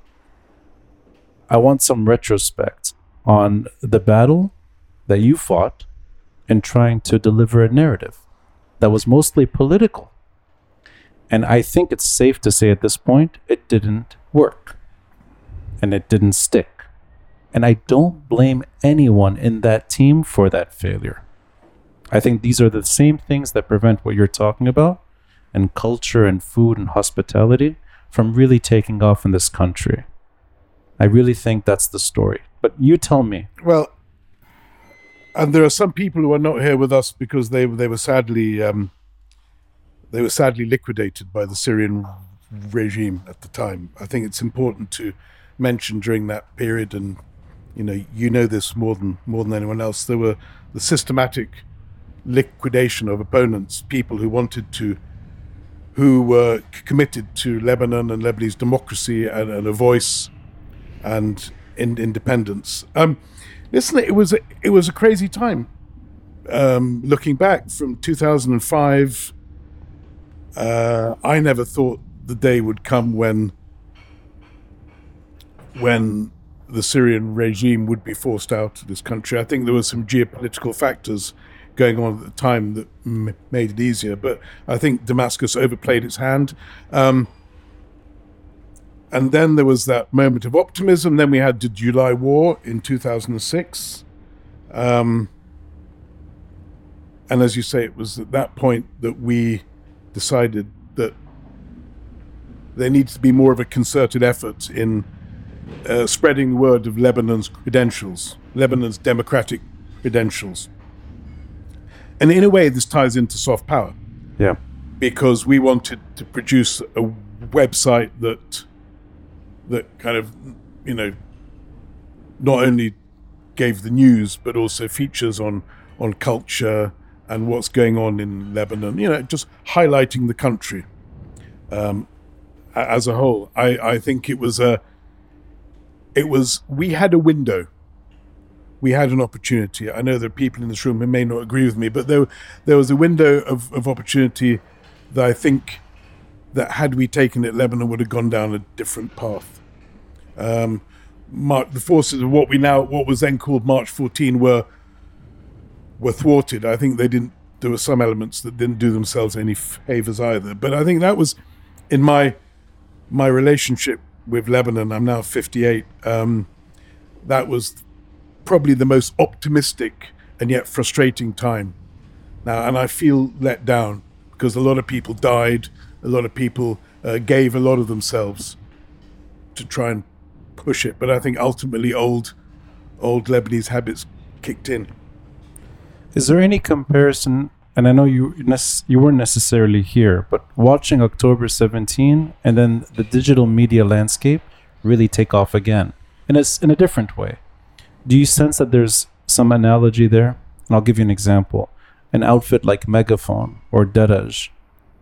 I want some retrospect on the battle that you fought in trying to deliver a narrative that was mostly political. And I think it's safe to say at this point it didn't work and it didn't stick. And I don't blame anyone in that team for that failure. I think these are the same things that prevent what you're talking about and culture and food and hospitality from really taking off in this country. I really think that's the story. But you tell me. Well, and there are some people who are not here with us because they they were sadly um, they were sadly liquidated by the Syrian regime at the time. I think it's important to mention during that period, and you know you know this more than more than anyone else. There were the systematic liquidation of opponents, people who wanted to who were committed to Lebanon and Lebanese democracy and, and a voice and in, independence. Um, listen, it was a, it was a crazy time. Um, looking back from 2005, uh, I never thought the day would come when when the Syrian regime would be forced out of this country. I think there were some geopolitical factors going on at the time that m- made it easier, but I think Damascus overplayed its hand. Um, and then there was that moment of optimism. Then we had the July War in 2006. Um, and as you say, it was at that point that we decided that there needs to be more of a concerted effort in uh, spreading the word of Lebanon's credentials, Lebanon's democratic credentials. And in a way, this ties into soft power Yeah. because we wanted to produce a website that that kind of you know not only gave the news but also features on on culture and what's going on in Lebanon you know just highlighting the country um, as a whole I, I think it was a it was we had a window we had an opportunity. I know there are people in this room who may not agree with me, but there there was a window of, of opportunity that I think that had we taken it, Lebanon would have gone down a different path. Um, Mar- the forces of what we now what was then called March 14 were were thwarted. I think they didn't. There were some elements that didn't do themselves any favors either. But I think that was in my my relationship with Lebanon. I'm now 58. Um, that was probably the most optimistic and yet frustrating time now, and I feel let down because a lot of people died, a lot of people uh, gave a lot of themselves to try and push it. But I think ultimately, old, old Lebanese habits kicked in. Is there any comparison? And I know you you weren't necessarily here, but watching October 17 and then the digital media landscape really take off again in a, s- in a different way. Do you sense that there's some analogy there? And I'll give you an example. An outfit like Megaphone or Daraj,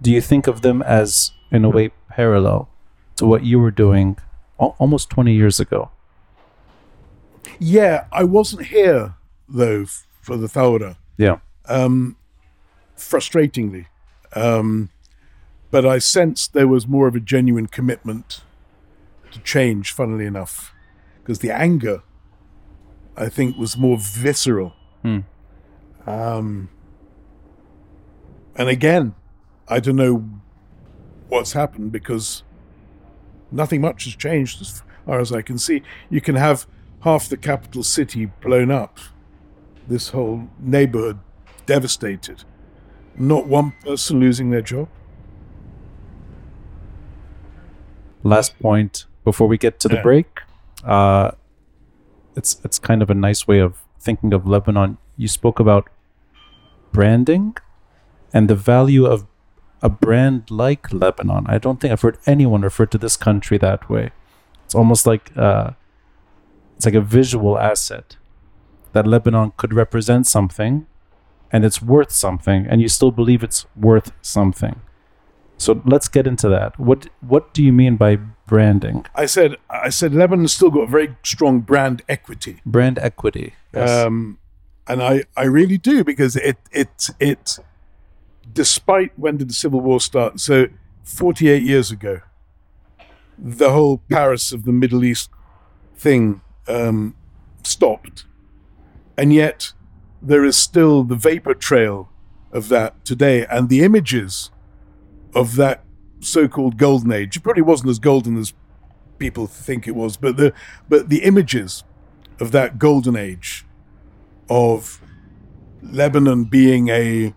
do you think of them as, in a way, parallel to what you were doing al- almost 20 years ago? Yeah, I wasn't here though for the Thawra. Yeah. um, frustratingly. Um, but I sensed there was more of a genuine commitment to change, funnily enough, because the anger, I think, was more visceral. Hmm. Um, and again, I don't know what's happened because nothing much has changed as far as I can see. You can have half the capital city blown up, this whole neighborhood devastated. Not one person losing their job. last point before we get to the Yeah. break. Uh, it's it's kind of a nice way of thinking of Lebanon. You spoke about branding and the value of a brand like Lebanon. I don't think I've heard anyone refer to this country that way. It's almost like uh, it's like a visual asset that Lebanon could represent something, and it's worth something, and you still believe it's worth something. So let's get into that. What what do you mean by branding? I said, I said, Lebanon's still got a very strong brand equity, Brand equity. Yes. um, and I, I really do because it, it, it. Despite when did the civil war start? So, forty-eight years ago, the whole Paris of the Middle East thing um, stopped, and yet there is still the vapor trail of that today, and the images of that so-called golden age. It probably wasn't as golden as people think it was, but the but the images of that golden age of Lebanon being a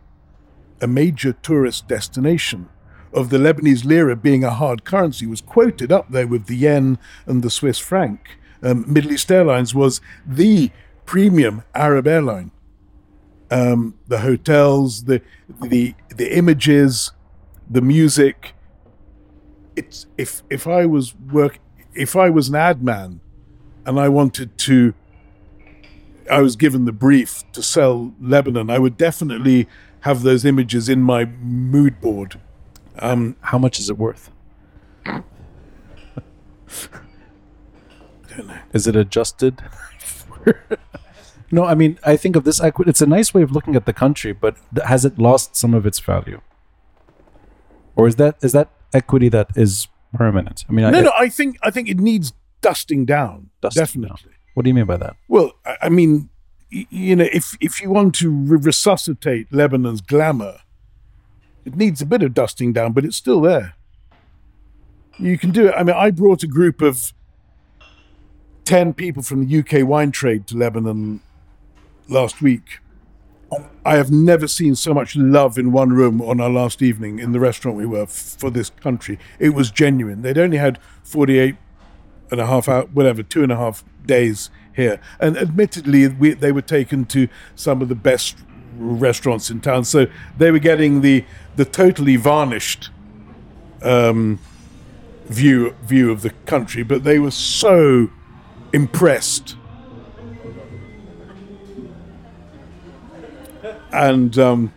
a major tourist destination, of the Lebanese lira being a hard currency, was quoted up there with the yen and the Swiss franc. Um, Middle East Airlines was the premium Arab airline. Um, the hotels, the the the images, the music. It's if if I was work if I was an ad man, and I wanted to. I was given the brief to sell Lebanon. I would definitely have those images in my mood board. Um, How much is it worth? I don't know. Is it adjusted? no, I mean, I think of this equity. It's a nice way of looking at the country, but has it lost some of its value, or is that is that equity that is permanent? I mean, I, No, no. I think I think it needs dusting down. Dusting definitely. What do you mean by that? Well, I I mean, you know, if if you want to resuscitate Lebanon's glamour, it needs a bit of dusting down, but it's still there. You can do it. I mean, I brought a group of ten people from the UK wine trade to Lebanon last week, I have never seen so much love in one room on our last evening in the restaurant we were for this country. It was genuine. They'd only had 48 and a half hour, whatever, two and a half days here. And admittedly, we, they were taken to some of the best restaurants in town. So they were getting the, the totally varnished um, view, view of the country, but they were so impressed. And um,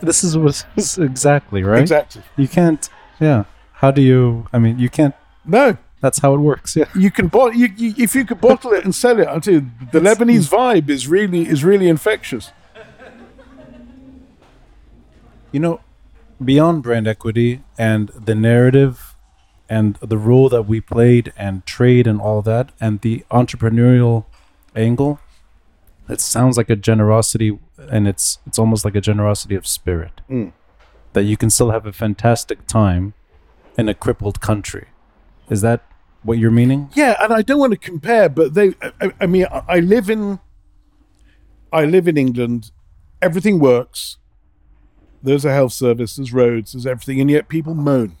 This is what this is exactly right. exactly. You can't. Yeah. How do you? I mean, you can't. No, That's how it works. Yeah. you can bottle you, you, if you could bottle it and sell it. I tell you, the Lebanese vibe is really is really infectious. You know, beyond brand equity and the narrative and the role that we played and trade and all that and the entrepreneurial angle, it sounds like a generosity and it's it's almost like a generosity of spirit. Mm. That you can still have a fantastic time in a crippled country. Is that what you're meaning? Yeah, and I don't want to compare, but they. I, I mean, I I live in. I live in England. Everything works. There's a health service. There's roads. There's everything, and yet people moan.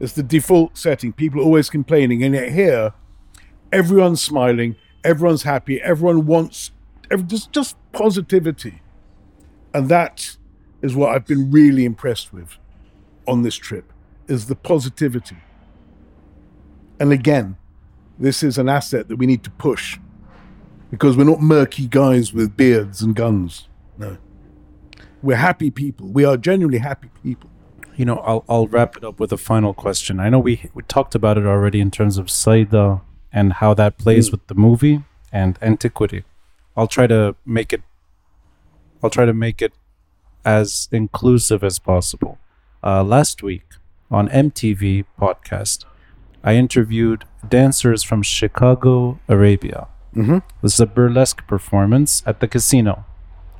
It's the default setting. People are always complaining, and yet here, everyone's smiling. Everyone's happy. Everyone wants just just positivity, and that is what I've been really impressed with on this trip. Is the positivity. And again, this is an asset that we need to push because we're not murky guys with beards and guns. No. We're happy people. We are genuinely happy people. You know, I'll I'll wrap it up with a final question. I know we we talked about it already in terms of Saida and how that plays with the movie and antiquity. I'll try to make it I'll try to make it as inclusive as possible. Uh, last week on MTV podcast, I interviewed dancers from Chicago, Arabia. Mm-hmm. This is a burlesque performance at the casino.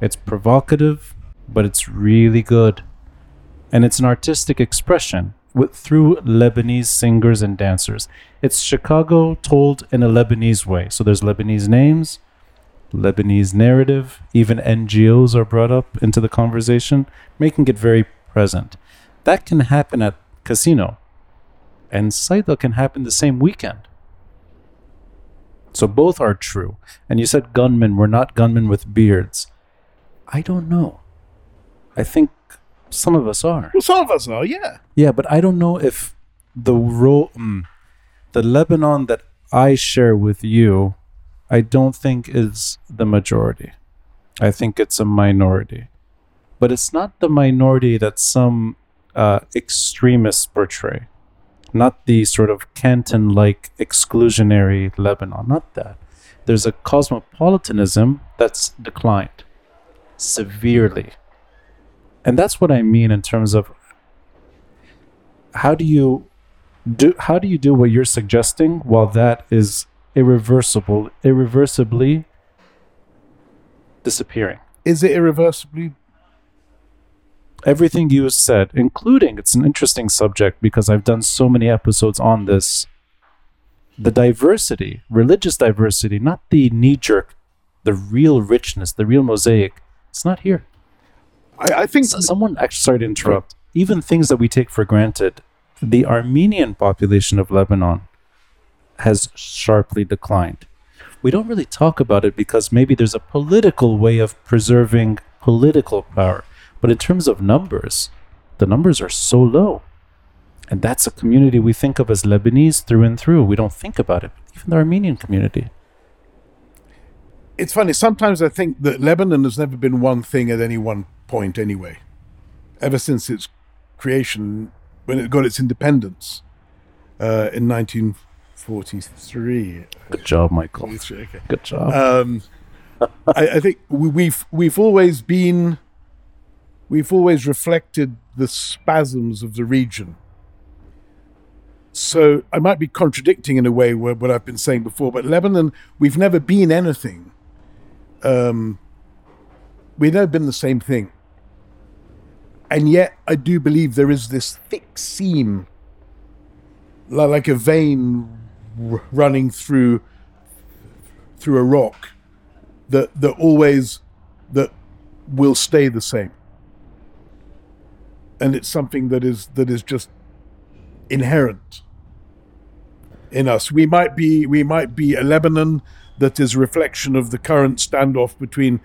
It's provocative, but it's really good. And it's an artistic expression with, through Lebanese singers and dancers. It's Chicago told in a Lebanese way. So there's Lebanese names, Lebanese narrative, even NGOs are brought up into the conversation, making it very present. That can happen at casino. And Saida can happen the same weekend. So both are true. And you said gunmen were not gunmen with beards. I don't know. I think some of us are. Well, some of us are, yeah. Yeah, but I don't know if the role, mm, the Lebanon that I share with you, I don't think is the majority. I think it's a minority. But it's not the minority that some uh, extremists portray. Not the sort of Canton like exclusionary Lebanon. Not that. There's a cosmopolitanism that's declined severely. And that's what I mean in terms of how do you do how do you do what you're suggesting while that is irreversible irreversibly disappearing Is it irreversibly? everything you said including it's an interesting subject because i've done so many episodes on this the diversity religious diversity not the knee jerk the real richness the real mosaic it's not here I, I think someone actually sorry to interrupt. Even things that we take for granted the armenian population of lebanon has sharply declined. We don't really talk about it because maybe there's a political way of preserving political power but in terms of numbers the numbers are so low. And that's a community we think of as lebanese through and through. We don't think about it even the armenian community it's funny. Sometimes I think that Lebanon has never been one thing at any one point, anyway. Ever since its creation, when it got its independence uh, in 1943. good job michael Okay. good job Um, I, I think we, we've we've always been we've always reflected the spasms of the region. So I might be contradicting in a way what, what I've been saying before, but Lebanon, we've never been anything. Um, we've never been the same thing. And yet, I do believe there is this thick seam, like a vein running through through a rock that that always that will stay the same. And it's something that is that is just inherent in us. We might be we might be a Lebanon that is a reflection of the current standoff between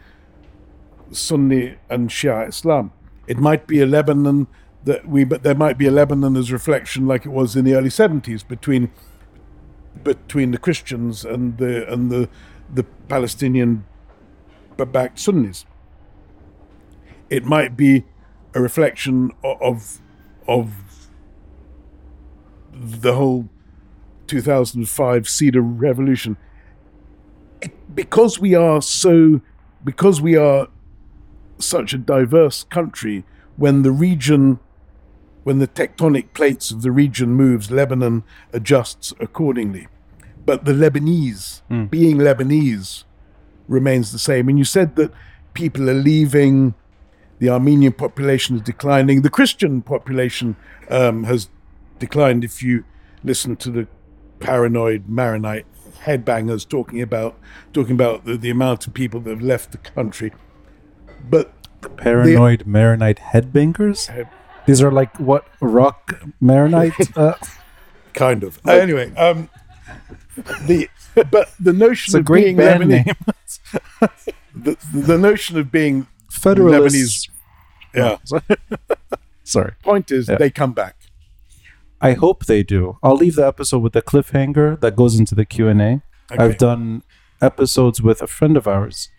Sunni and Shia Islam. It might be a Lebanon that we but there might be a Lebanon as reflection like it was in the early 70s between between the Christians and the and the the Palestinian backed Sunnis. It might be a reflection of of the whole 2005 Cedar Revolution. Because we are so, because we are such a diverse country, when the region, when the tectonic plates of the region moves, Lebanon adjusts accordingly. But the Lebanese, Mm. being Lebanese, remains the same. And you said that people are leaving, the Armenian population is declining, the Christian population um, has declined. If you listen to the paranoid Maronite headbangers talking about talking about the, the amount of people that have left the country, but Paranoid Maronite headbangers? Head- These are like what rock Maronite? Uh, kind of anyway. Um, the but the notion it's of being Lebanese, the, the notion of being Federalists. yeah. Sorry. Point is, Yeah. they come back. I hope they do. I'll leave the episode with a cliffhanger that goes into the Q and A. Have done episodes with a friend of ours,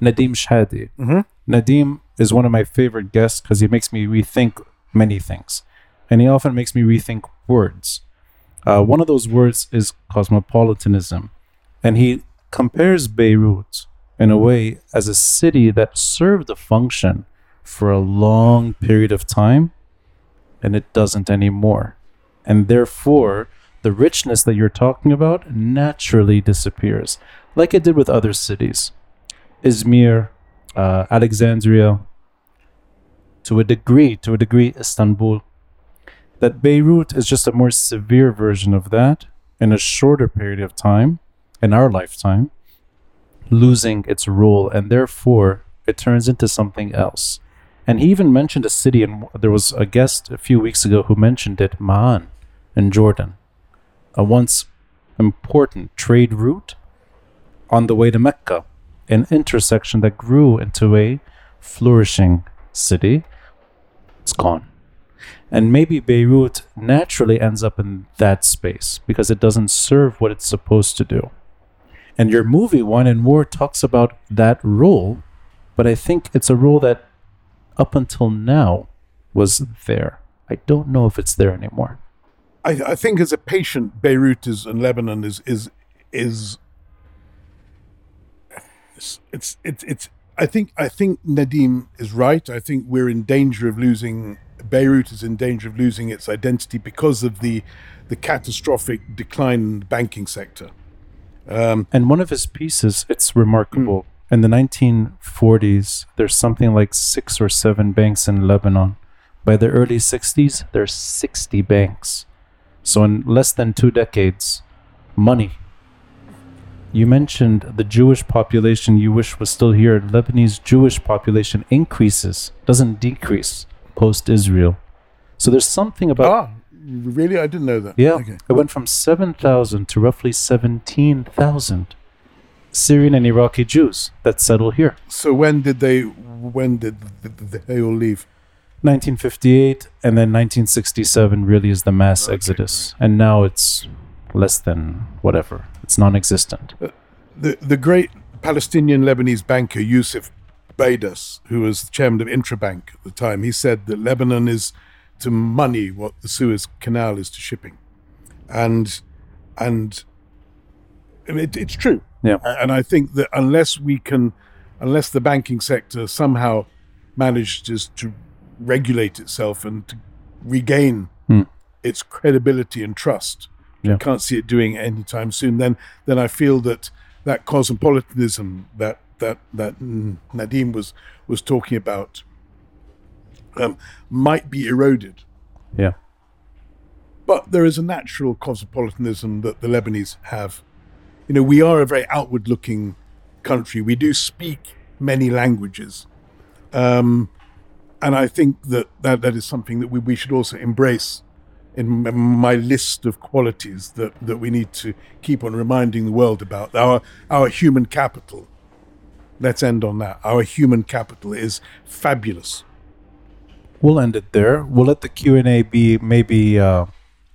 Nadim Shehadi. Mhm. Nadim is one of my favorite guests because he makes me rethink many things, and he often makes me rethink words. Uh, one of those words is cosmopolitanism, and he compares Beirut in a way as a city that served a function for a long period of time, and it doesn't anymore. And therefore, the richness that you're talking about naturally disappears, like it did with other cities. Izmir, uh, Alexandria, to a degree, to a degree, Istanbul. That Beirut is just a more severe version of that in a shorter period of time, in our lifetime, losing its role, and therefore it turns into something else. And he even mentioned a city, and there was a guest a few weeks ago who mentioned it, Ma'an, in Jordan, a once important trade route on the way to Mecca, an intersection that grew into a flourishing city. It's gone. And maybe Beirut naturally ends up in that space because it doesn't serve what it's supposed to do. And your movie, Wine and War, talks about that role, but I think it's a role that up until now was there. I don't know if it's there anymore. I, I think as a patient, Beirut is and Lebanon is is is it's it's it's, it's I think I think Nadim is right. I think we're in danger of losing Beirut is in danger of losing its identity because of the the catastrophic decline in the banking sector. Um, and one of his pieces, it's remarkable. Hmm. In the 1940s, there's something like six or seven banks in Lebanon. By the early 60s, there's 60 banks. So in less than two decades, money. You mentioned the Jewish population you wish was still here. Lebanese Jewish population increases, doesn't decrease post Israel. So there's something about Ah, really? I didn't know that. yeah, Okay. it went from 7,000 to roughly 17,000 Syrian and Iraqi Jews that settle here. So when did they? When did they all leave? 1958 and then 1967 really is the mass Okay, exodus. And now it's less than whatever. It's non existent. Uh, the the great Palestinian Lebanese banker Yusuf Beidas, who was chairman of Intrabank at the time, he said that Lebanon is to money what the Suez Canal is to shipping, and and it, it's true. Yeah. And I think that unless we can, unless the banking sector somehow manages to regulate itself and to regain Hmm. its credibility and trust, Yeah. I can't see it doing it anytime soon. Then, then I feel that that cosmopolitanism that that that mm, Nadim was was talking about um, might be eroded. Yeah. But there is a natural cosmopolitanism that the Lebanese have you know, we are a very outward looking country. We do speak many languages. Um, and I think that, that that is something that we, we should also embrace in my list of qualities that, that we need to keep on reminding the world about. Our, our human capital. Let's end on that. Our human capital is fabulous. We'll end it there. We'll let the Q and A be maybe uh,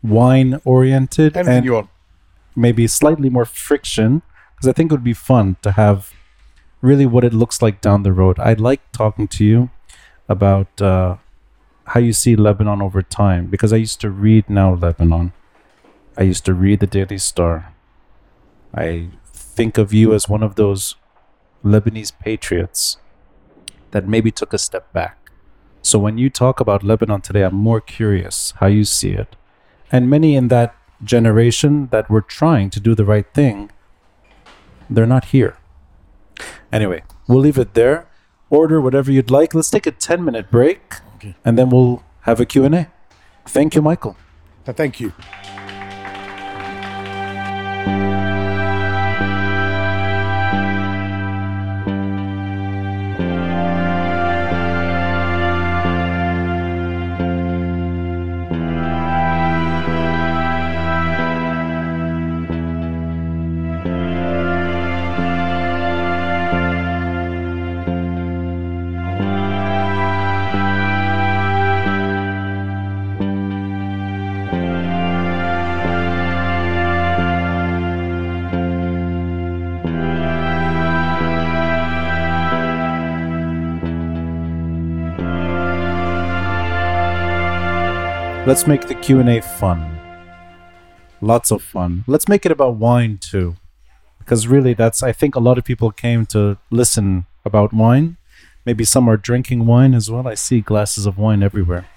wine oriented Anything and maybe slightly more friction because I think it would be fun to have really what it looks like down the road. I like talking to you about uh, how you see Lebanon over time because I used to read Now Lebanon. I used to read the Daily Star. I think of you as one of those Lebanese patriots that maybe took a step back. So when you talk about Lebanon today, I'm more curious how you see it. And many in that generation that were trying to do the right thing, they're not here. Anyway, we'll leave it there. Order whatever you'd like. Let's take a 10 minute break Okay. and then we'll have a Q&A. Thank you, Michael. Thank you. Let's make the Q&A fun. Lots of fun. Let's make it about wine too. Because really that's I think a lot of people came to listen about wine. Maybe some are drinking wine as well. I see glasses of wine everywhere.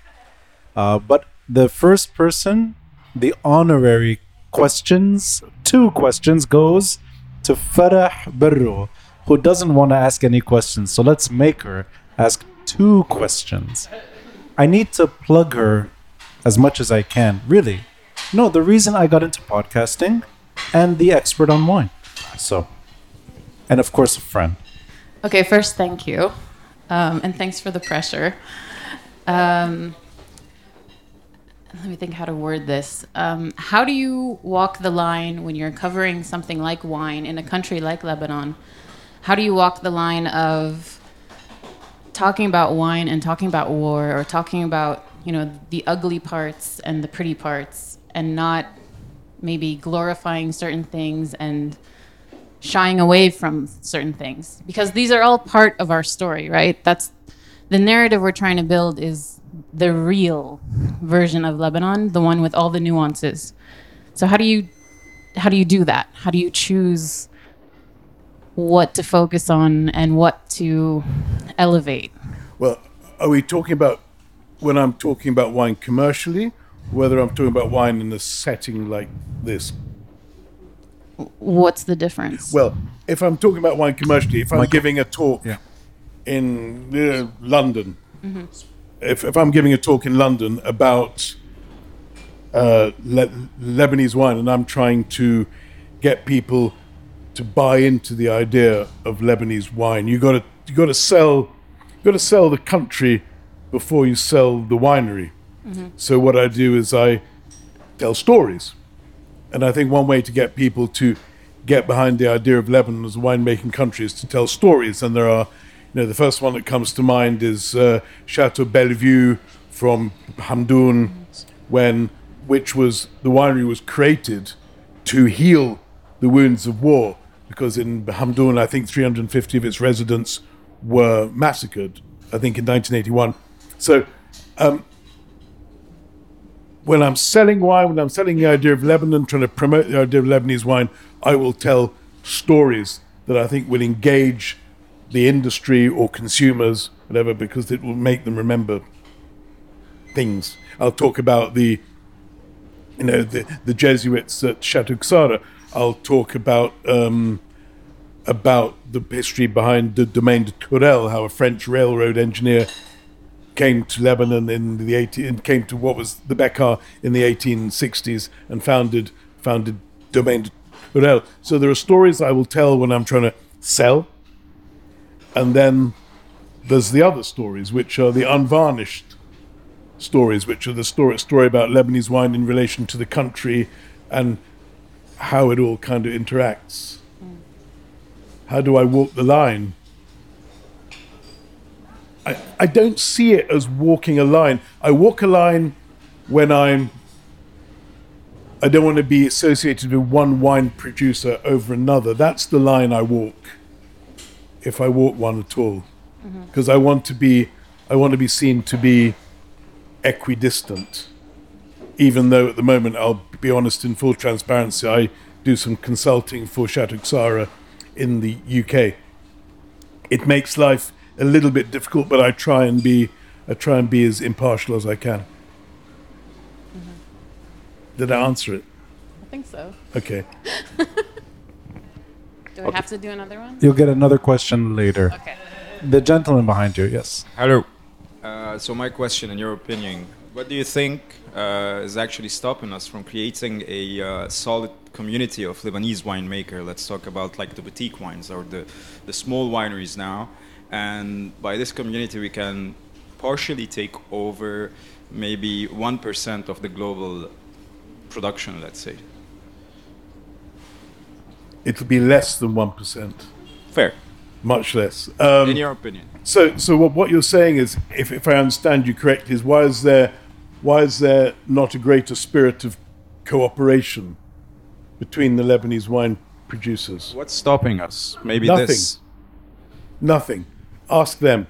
Uh, but the first person, the honorary questions, two questions goes to Farah Berro, who doesn't want to ask any questions. So let's make her ask two questions. I need to plug her as much as I can. Really. No, the reason I got into podcasting and the expert on wine. So, and of course, a friend. Okay, first, thank you. Um, and thanks for the pressure. Um, let me think how to word this. Um, how do you walk the line when you're covering something like wine in a country like Lebanon? How do you walk the line of talking about wine and talking about war or talking about, you know, the ugly parts and the pretty parts and not maybe glorifying certain things and shying away from certain things. Because these are all part of our story right? That's the narrative we're trying to build is the real version of lebanon the one with all the nuances. So how do you how do you do that? How do you choose what to focus on and what to elevate? Well, are we talking about when I'm talking about wine commercially, whether I'm talking about wine in a setting like this? what's the difference Well, if I'm talking about wine commercially, if I'm Michael. giving a talk Yeah. in uh, London, if, if I'm giving a talk in London about uh, Le- Lebanese wine and I'm trying to get people to buy into the idea of Lebanese wine, you got to you got to sell you got to sell the country before you sell the winery. So what I do is I tell stories. And I think one way to get people to get behind the idea of Lebanon as a winemaking country is to tell stories. And there are, you know, the first one that comes to mind is uh, Chateau Bellevue from Bhamdoun, when which was the winery was created to heal the wounds of war, because in Bhamdoun, I think 350 of its residents were massacred. I think in 1981. So when I'm selling wine, when I'm selling the idea of Lebanon, trying to promote the idea of Lebanese wine, I will tell stories that I think will engage the industry or consumers, whatever, because it will make them remember things. I'll talk about the, you know, the, the Jesuits at Chateau Ksara. I'll talk about um, about the history behind the Domaine de Tourelle, how a French railroad engineer came to Lebanon in the 18 came to what was the Bekaa in the 1860s and founded founded Domaine whatever. So there are stories I will tell when I'm trying to sell, and then there's the other stories, which are the unvarnished stories, which are the story story about Lebanese wine in relation to the country and how it all kind of interacts. Mm. How do I walk the line? I, I don't see it as walking a line. I walk a line when I'm I don't want to be associated with one wine producer over another. That's the line I walk. If I walk one at all, mm-hmm. because I want to be, I want to be seen to be equidistant. Even though at the moment, I'll be honest, in full transparency, I do some consulting for Chateau Ksara in the UK. It makes life a little bit difficult, but I try and be, I try and be as impartial as I can. Did I answer it? I think so. Okay. Do I have to do another one? You'll get another question later. Okay. The gentleman behind you, yes. Hello. Uh, so my question, in your opinion, what do you think uh, is actually stopping us from creating a uh, solid community of Lebanese winemaker? Let's talk about like the boutique wines or the, the small wineries now. And by this community, we can partially take over maybe 1% of the global production, let's say. It'll be less than 1%, Fair, much less. Um, in your opinion. So, so what, what you're saying is, if, if I understand you correctly, is why is there why is there not a greater spirit of cooperation between the Lebanese wine producers? What's stopping us? Maybe Nothing. this. Nothing. Ask them.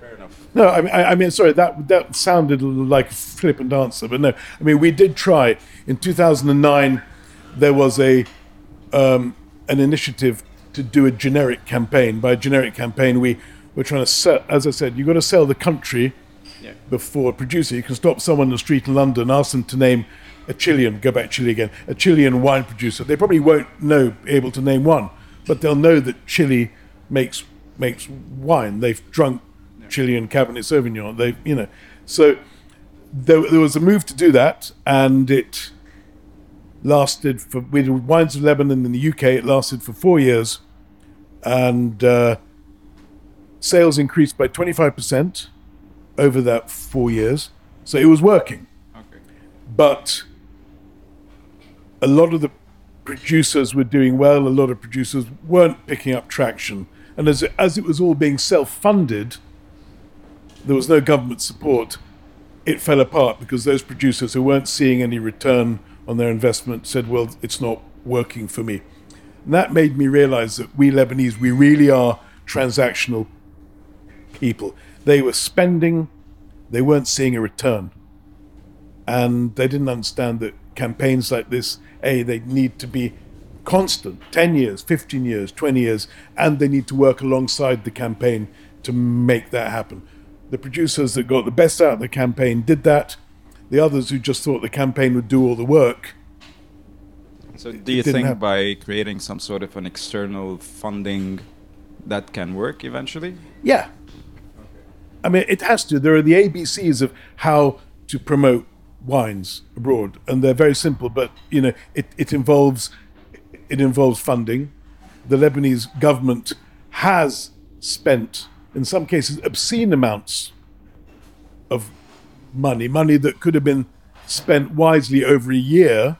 Fair enough. No, I mean, I, I mean, sorry, that that sounded like a flippant answer, but no. I mean, we did try in 2009. There was a um, an initiative to do a generic campaign. By a generic campaign, we were trying to sell. As I said, you've got to sell the country Yeah. before a producer. You can stop someone in the street in London, ask them to name a Chilean. Go back to Chile again. A Chilean wine producer. They probably won't know, able to name one, but they'll know that Chile makes makes wine. They've drunk Chilean Cabernet Sauvignon. They, you know, so there, there was a move to do that, and it lasted for with Wines of Lebanon in the UK. It lasted for four years, and uh, sales increased by twenty five percent over that four years. So it was working, Okay. but a lot of the producers were doing well. A lot of producers weren't picking up traction, and as it, as it was all being self funded, there was no government support. It fell apart because those producers who weren't seeing any return on their investment said, "Well, it's not working for me." And that made me realize that we Lebanese, we really are transactional people. They were spending, they weren't seeing a return. And they didn't understand that campaigns like this, A, they need to be constant 10 years, 15 years, 20 years, and they need to work alongside the campaign to make that happen. The producers that got the best out of the campaign did that. The others who just thought the campaign would do all the work So do you think happen. by creating some sort of an external funding that can work eventually? Yeah. I mean, it has to. There are the ABCs of how to promote wines abroad, and they're very simple. But you know, it, it involves it involves funding. The Lebanese government has spent, in some cases, obscene amounts of money, money that could have been spent wisely over a year.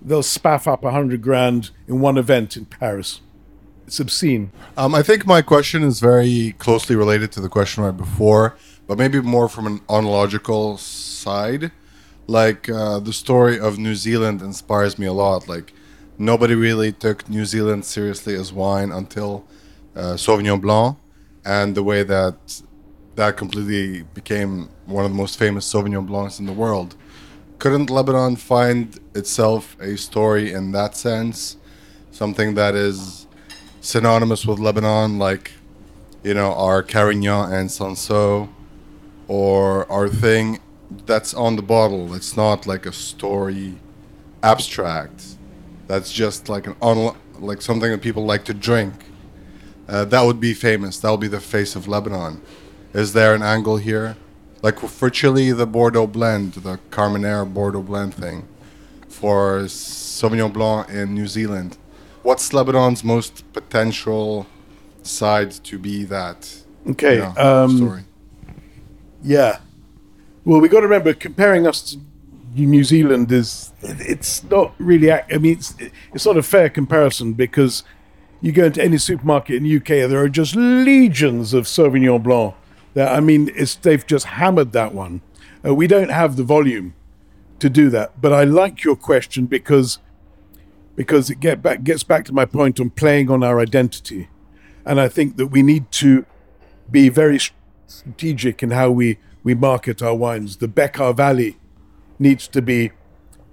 They'll spaff up a hundred grand in one event in Paris. It's obscene. Um, I think my question is very closely related to the question right before, but maybe more from an oenological side. Like uh, the story of New Zealand inspires me a lot. Like nobody really took New Zealand seriously as wine until uh, Sauvignon Blanc, and the way that that completely became one of the most famous Sauvignon Blancs in the world. Couldn't Lebanon find itself a story in that sense? Something that is synonymous with Lebanon, like you know our Carignan and Cinsault, or our thing that's on the bottle. It's not like a story abstract. That's just like an on like something that people like to drink. Uh, that would be famous. That would be the face of Lebanon. Is there an angle here? Like for Chile, the Bordeaux blend, the Carmenere Bordeaux blend thing. For Sauvignon Blanc in New Zealand. What's Lebanon's most potential side to be that Okay. yeah, um, story? Yeah. Well, we got to remember comparing us to New Zealand is it's not really. I mean, it's it's not a fair comparison because you go into any supermarket in the UK, there are just legions of Sauvignon Blanc. That I mean, it's they've just hammered that one. Uh, we don't have the volume to do that, but I like your question because because it get back gets back to my point on playing on our identity, and I think that we need to be very strategic in how we, we market our wines. The Bekaa Valley needs to be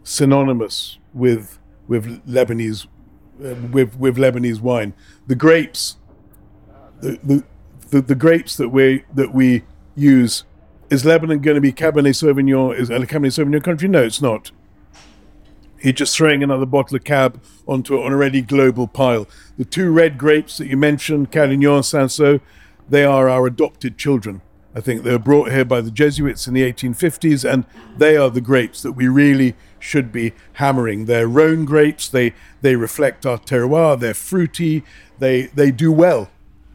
synonymous with with Lebanese uh, with with Lebanese wine. The grapes, the, the the the grapes that we that we use, is Lebanon going to be Cabernet Sauvignon? Is a Cabernet Sauvignon country? No, it's not. You're just throwing another bottle of Cab onto an already global pile. The two red grapes that you mentioned, Carignan Cinsault, they are our adopted children. I think they were brought here by the Jesuits in the 1850s, and they are the grapes that we really should be hammering. They're Rhone grapes. They they reflect our terroir. They're fruity. They they do well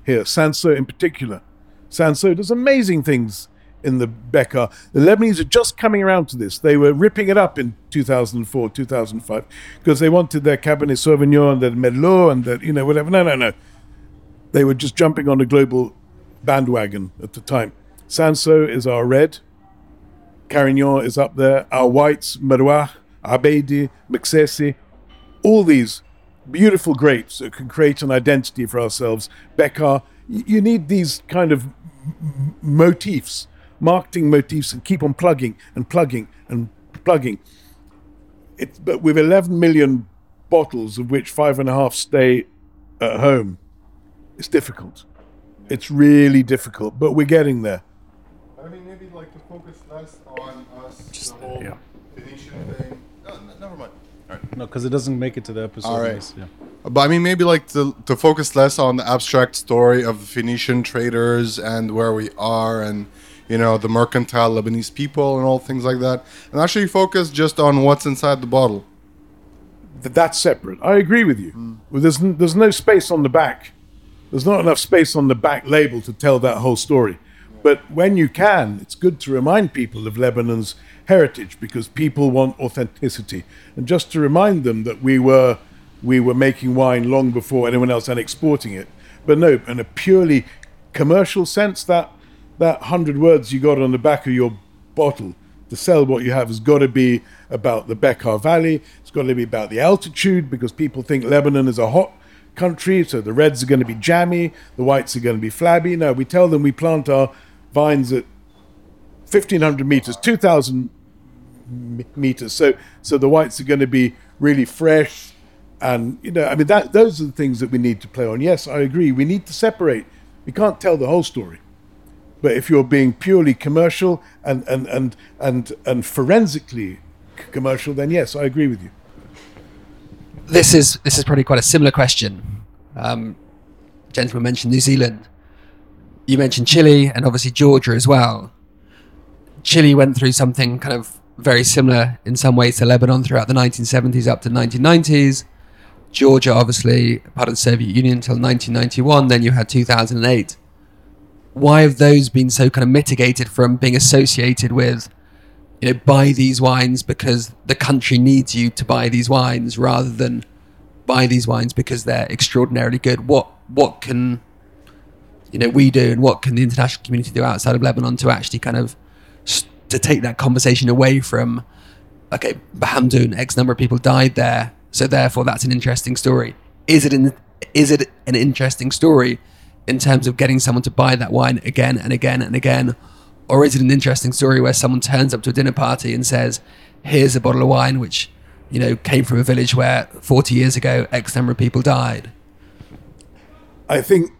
here. Cinsault in particular. Cinsault does amazing things in the Bekaa. The Lebanese are just coming around to this. They were ripping it up in 2004, 2005, because they wanted their Cabernet Sauvignon and their Merlot and their, you know, whatever. No, no, no. They were just jumping on a global bandwagon at the time. Cinsault is our red. Carignan is up there. Our whites, Merouah, Abedi, Mexesi, all these beautiful grapes that can create an identity for ourselves. Bekaa, y- you need these kind of m- motifs, marketing motifs, and keep on plugging and plugging and plugging. It, but with 11 million bottles, of which five and a half stay at home, it's difficult. It's really difficult, but we're getting there. I mean, maybe like to focus less on us, the whole yeah. Phoenician thing. No, n- never mind. No, because it doesn't make it to the episode. All right. list, Yeah. But I mean, maybe like to, to focus less on the abstract story of the Phoenician traders and where we are and, you know, the mercantile Lebanese people and all things like that. And actually focus just on what's inside the bottle. Th- That's separate. I agree with you. Mm. Well, there's, n- there's no space on the back. There's not enough space on the back label to tell that whole story. But when you can, it's good to remind people of Lebanon's heritage because people want authenticity. And just to remind them that we were we were making wine long before anyone else and exporting it. But no, in a purely commercial sense, that that hundred words you got on the back of your bottle to sell what you have has got to be about the Bekaa Valley. It's got to be about the altitude because people think Lebanon is a hot country, so the reds are going to be jammy, the whites are going to be flabby. No, we tell them we plant our vines at 1500 meters, 2000 m- meters. So, so the whites are going to be really fresh, and you know, I mean, that those are the things that we need to play on. Yes, I agree. We need to separate. We can't tell the whole story. But if you're being purely commercial and and and and, and forensically commercial, then yes, I agree with you. this is this is probably quite a similar question. Um, gentleman mentioned New Zealand. You mentioned Chile and obviously Georgia as well. Chile went through something kind of very similar in some ways to Lebanon throughout the 1970s up to 1990s. Georgia, obviously, part of the Soviet Union until 1991. Then you had 2008. Why have those been so kind of mitigated from being associated with you know, buy these wines because the country needs you to buy these wines rather than buy these wines because they're extraordinarily good. What what can you know we do and what can the international community do outside of Lebanon to actually kind of to take that conversation away from okay, Bhamdoun, X number of people died there, so therefore that's an interesting story. Is it an is it an interesting story in terms of getting someone to buy that wine again and again and again? Or is it an interesting story where someone turns up to a dinner party and says, Here's a bottle of wine which, you know, came from a village where forty years ago X number of people died? I think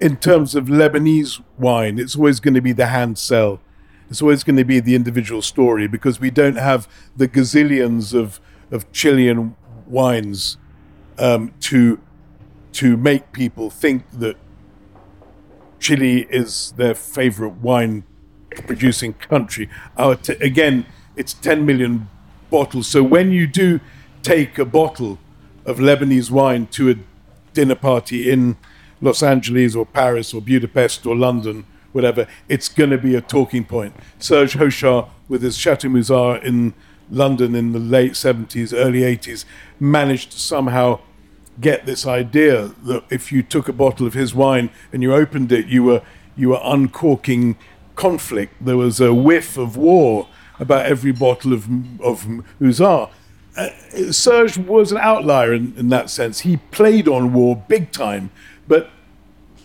in terms of Lebanese wine, it's always going to be the hand sell. It's always going to be the individual story because we don't have the gazillions of, of Chilean wines um, to to make people think that Chile is their favorite wine producing country. Our t- again, it's 10 million bottles. So when you do take a bottle of Lebanese wine to a dinner party in Los Angeles or Paris or Budapest or London, whatever, it's going to be a talking point. Serge Hochar, with his Chateau Musar in London in the late 70s, early 80s, managed to somehow get this idea that if you took a bottle of his wine and you opened it, you were you were uncorking conflict. There was a whiff of war about every bottle of of Musar. Uh, Serge was an outlier in, in that sense. He played on war big time, but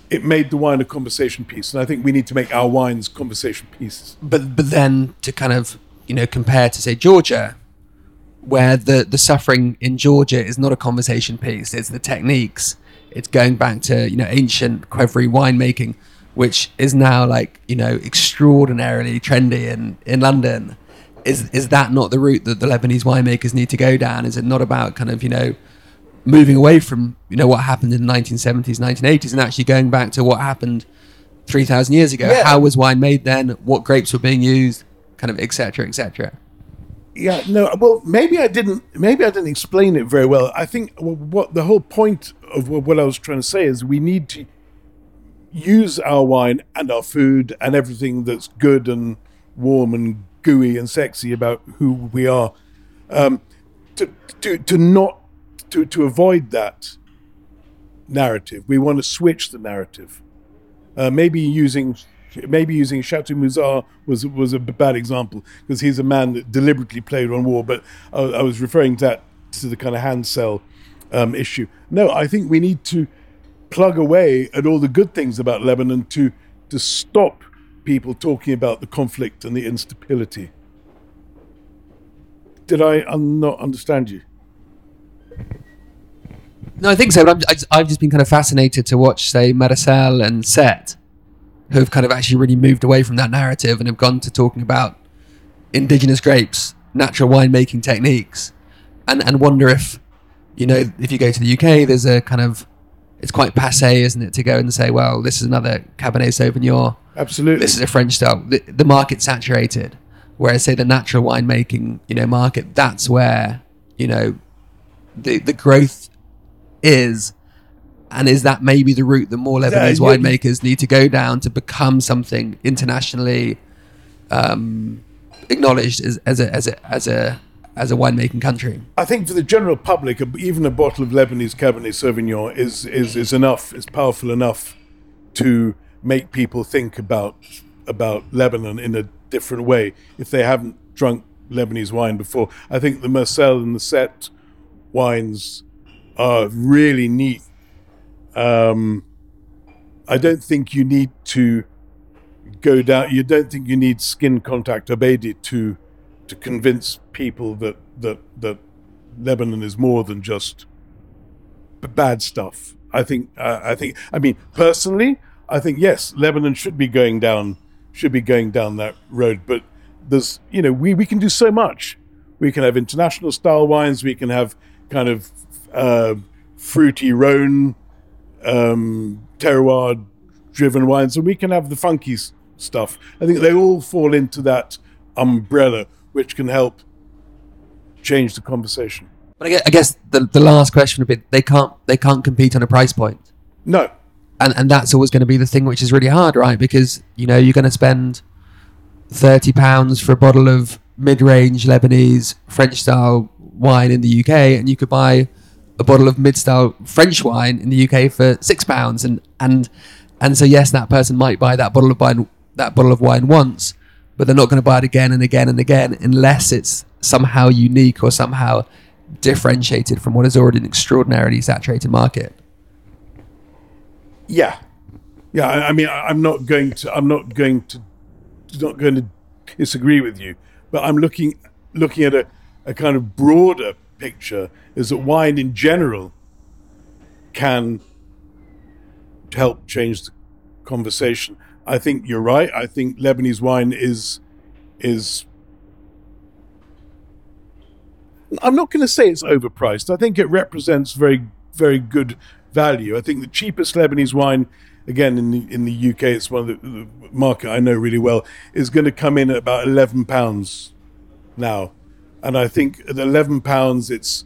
it made the wine a conversation piece. And I think we need to make our wines conversation pieces. but but then to kind of you know compare to say Georgia, where the the suffering in Georgia is not a conversation piece; it's the techniques. It's going back to you know ancient Qvevri winemaking, which is now like you know extraordinarily trendy in in London. Is is that not the route that the Lebanese winemakers need to go down? Is it not about kind of you know moving away from you know what happened in the 1970s, 1980s, and actually going back to what happened 3,000 years ago? Yeah. How was wine made then? What grapes were being used? Kind of etc. etc. Yeah, no. Well, maybe I didn't. Maybe I didn't explain it very well. I think what the whole point of what I was trying to say is we need to use our wine and our food and everything that's good and warm and gooey and sexy about who we are um, to to to not to to avoid that narrative. We want to switch the narrative. Uh, maybe using maybe using Chateau Musar was was a bad example because he's a man that deliberately played on war. But I, I was referring to that to the kind of hand cell um, issue. No, I think we need to plug away at all the good things about Lebanon to to stop people talking about the conflict and the instability. Did I un- not understand you? No, I think so. But I'm, I, I've just been kind of fascinated to watch, say, Maricel and Sept, who have kind of actually really moved away from that narrative and have gone to talking about indigenous grapes, natural winemaking techniques, and and wonder if, you know, if you go to the UK, there's a kind of, it's quite passe, isn't it, to go and say, well, this is another Cabernet Sauvignon, Absolutely. this is a French style. The, the market's saturated. Whereas, say, the natural winemaking, you know, market, that's where, you know, the the growth is. And is that maybe the route that more Lebanese Yeah, winemakers need to go down to become something internationally um, acknowledged as, as a as a as a as a winemaking country? I think for the general public, even a bottle of Lebanese Cabernet Sauvignon is is is enough. Is powerful enough to make people think about about Lebanon in a different way if they haven't drunk Lebanese wine before. I think the Marcel and the Sept wines are really neat. Um, I don't think you need to go down. You don't think you need skin contact Abedi to to convince people that that that Lebanon is more than just bad stuff. I think. Uh, I think. I mean, personally, I think yes, Lebanon should be going down should be going down that road. But there's you know we we can do so much. We can have international style wines. We can have kind of uh, fruity Rhone um, terroir driven wines, and we can have the funky stuff. I think they all fall into that umbrella, which can help change the conversation. But I guess, I guess the, the last question would be they can't they can't compete on a price point. No, and and that's always going to be the thing which is really hard, right? Because you know you're going to spend thirty pounds for a bottle of mid-range Lebanese French style wine in the UK, and you could buy a bottle of mid-style French wine in the UK for six pounds, and and and so yes, that person might buy that bottle of wine that bottle of wine once, but they're not going to buy it again and again and again unless it's somehow unique or somehow differentiated from what is already an extraordinarily saturated market. yeah, yeah. I, mean, I, I'm not going to. I'm not going to. Not going to disagree with you, but I'm looking looking at a, a kind of broader picture. Is that wine in general can help change the conversation? I think you're right. I think Lebanese wine is is. I'm not going to say it's overpriced. I think it represents very, very good value. I think the cheapest Lebanese wine, again in the in the UK, it's one of the, the market I know really well, is going to come in at about eleven pounds now, and I think at eleven pounds, it's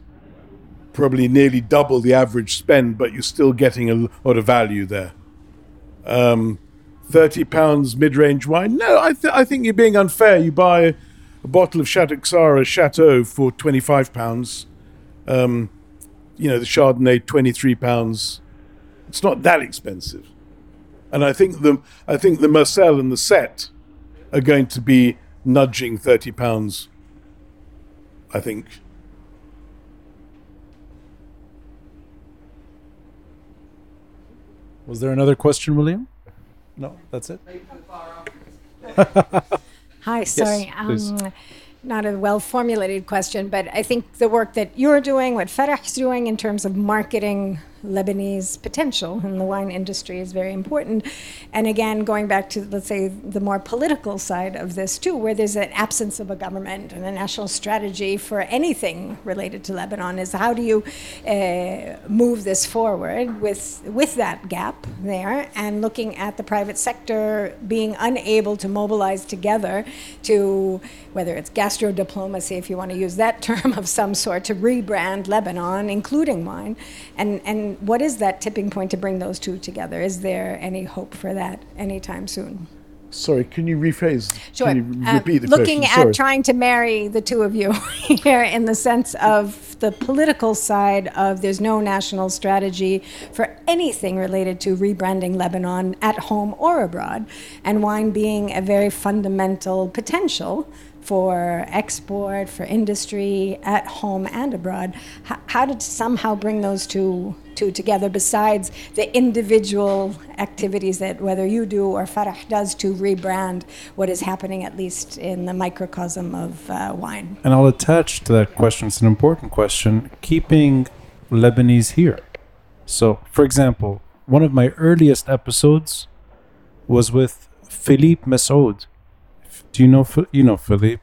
probably nearly double the average spend, but you're still getting a lot of value there. Um, 30 pounds mid range wine? No, I, th- I think you're being unfair. You buy a bottle of Chateau Chateau for 25 pounds. Um, you know, the Chardonnay, 23 pounds. It's not that expensive. And I think the, I think the Marcel and the Sept are going to be nudging 30 pounds, I think. Was there another question, William? No, that's it. Hi, sorry. please. um, not a well formulated question, but I think the work that you're doing, what Farah's doing in terms of marketing Lebanese potential in the wine industry is very important. And again, going back to, let's say, the more political side of this too, where there's an absence of a government and a national strategy for anything related to Lebanon, is how do you uh, move this forward with, with that gap there and looking at the private sector being unable to mobilize together to, whether it's gastro diplomacy, if you want to use that term of some sort, to rebrand Lebanon, including wine, and, and what is that tipping point to bring those two together? Is there any hope for that anytime soon? Sorry, can you rephrase? Sure. Can you Uh, repeat the looking question? Sorry. at trying to marry the two of you here in the sense of the political side of there's no national strategy for anything related to rebranding Lebanon at home or abroad, and wine being a very fundamental potential for export, for industry at home and abroad. How, how to somehow bring those two two together besides the individual activities that whether you do or Farah does to rebrand what is happening at least in the microcosm of uh, wine. And I'll attach to that question, it's an important question, keeping Lebanese here. So, for example, one of my earliest episodes was with Philippe Massoud. Do you know you know Philippe?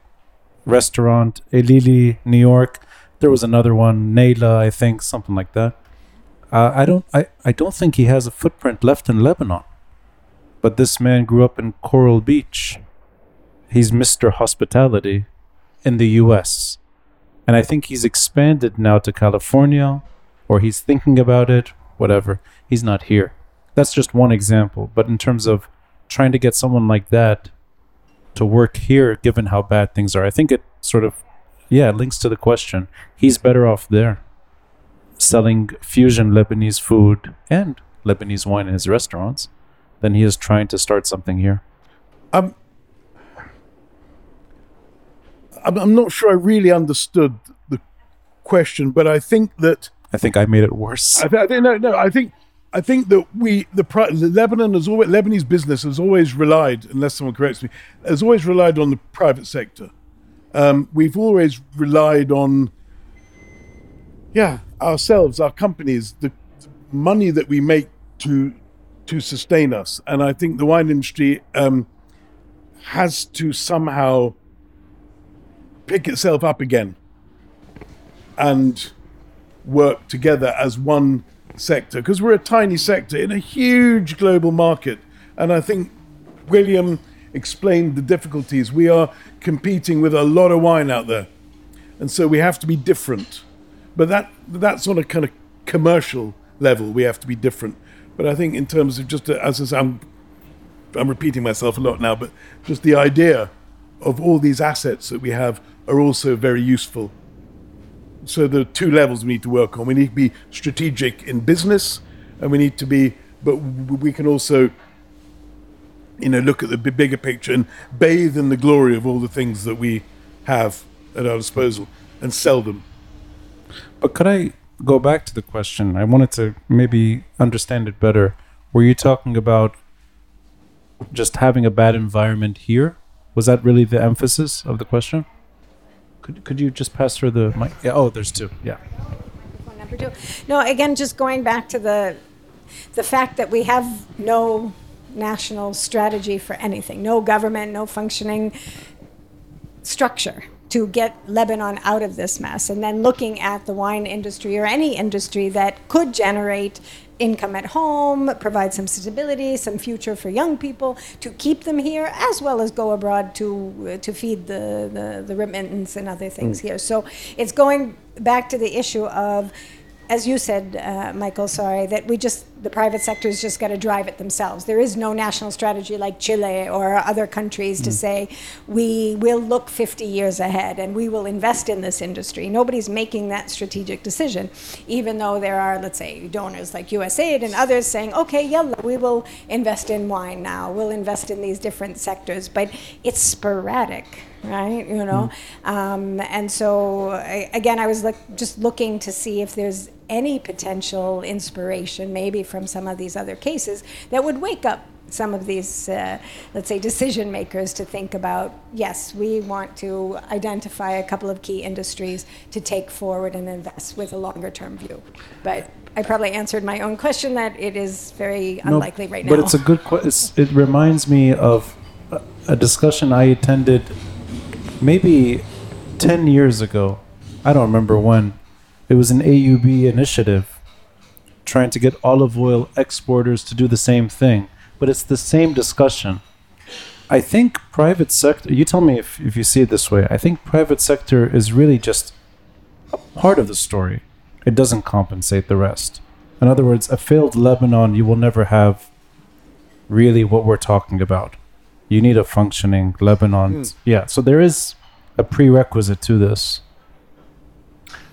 Restaurant, Ilili, New York. There was another one, Naila, I think, something like that. Uh, I don't I, I don't think he has a footprint left in Lebanon. But this man grew up in Coral Beach. He's Mr. Hospitality in the US. And I think he's expanded now to California or he's thinking about it, whatever. He's not here. That's just one example. But in terms of trying to get someone like that to work here, given how bad things are, I think it sort of, yeah, links to the question. He's better off there selling fusion Lebanese food and Lebanese wine in his restaurants than he is trying to start something here. Um, I'm, I'm not sure I really understood the question, but I think that I think I made it worse. I, th- I think no, no. I think I think that we the Lebanon has always Lebanese business has always relied, unless someone corrects me, has always relied on the private sector. Um, we've always relied on, yeah, ourselves, our companies, the money that we make to to sustain us, and I think the wine industry um, has to somehow pick itself up again and work together as one sector because we're a tiny sector in a huge global market. And I think William explained the difficulties. We are competing with a lot of wine out there. And so we have to be different. But that that's on a kind of commercial level. We have to be different. But I think in terms of just, uh, as I say, I'm, I'm repeating myself a lot now, but just the idea of all these assets that we have are also very useful so there are two levels we need to work on. We need to be strategic in business, and we need to be, but we can also, you know, look at the bigger picture and bathe in the glory of all the things that we have at our disposal and sell them. But could I go back to the question? I wanted to maybe understand it better. Were you talking about just having a bad environment here? Was that really the emphasis of the question? Could, could you just pass through the mic? Yeah, oh, there's two. Yeah. One, Number two. No, again, just going back to the the fact that we have no national strategy for anything, no government, no functioning structure to get Lebanon out of this mess, and then looking at the wine industry or any industry that could generate income at home, provide some stability, some future for young people to keep them here, as well as go abroad to uh, to feed the, the the remittance and other things here. So it's going back to the issue of as you said, uh, Michael, sorry, that we just, the private sector's just got to drive it themselves. There is no national strategy like Chile or other countries to say, we will look 50 years ahead and we will invest in this industry. Nobody's making that strategic decision, even though there are, let's say, donors like USAID and others saying, okay, yalla, we will invest in wine now, we'll invest in these different sectors, but it's sporadic right you know um, and so I, again i was look, just looking to see if there's any potential inspiration maybe from some of these other cases that would wake up some of these uh, let's say decision makers to think about yes we want to identify a couple of key industries to take forward and invest with a longer term view but I probably answered my own question that it is very No, unlikely right now. But it's a good question. It reminds me of a, a discussion I attended maybe 10 years ago. I don't remember when. It was an AUB initiative trying to get olive oil exporters to do the same thing. But it's the same discussion. I think private sector, you tell me if, if you see it this way. I think private sector is really just a part of the story. It doesn't compensate the rest. In other words, a failed Lebanon, you will never have really what we're talking about. You need a functioning Lebanon. Hmm. Yeah, so there is a prerequisite to this.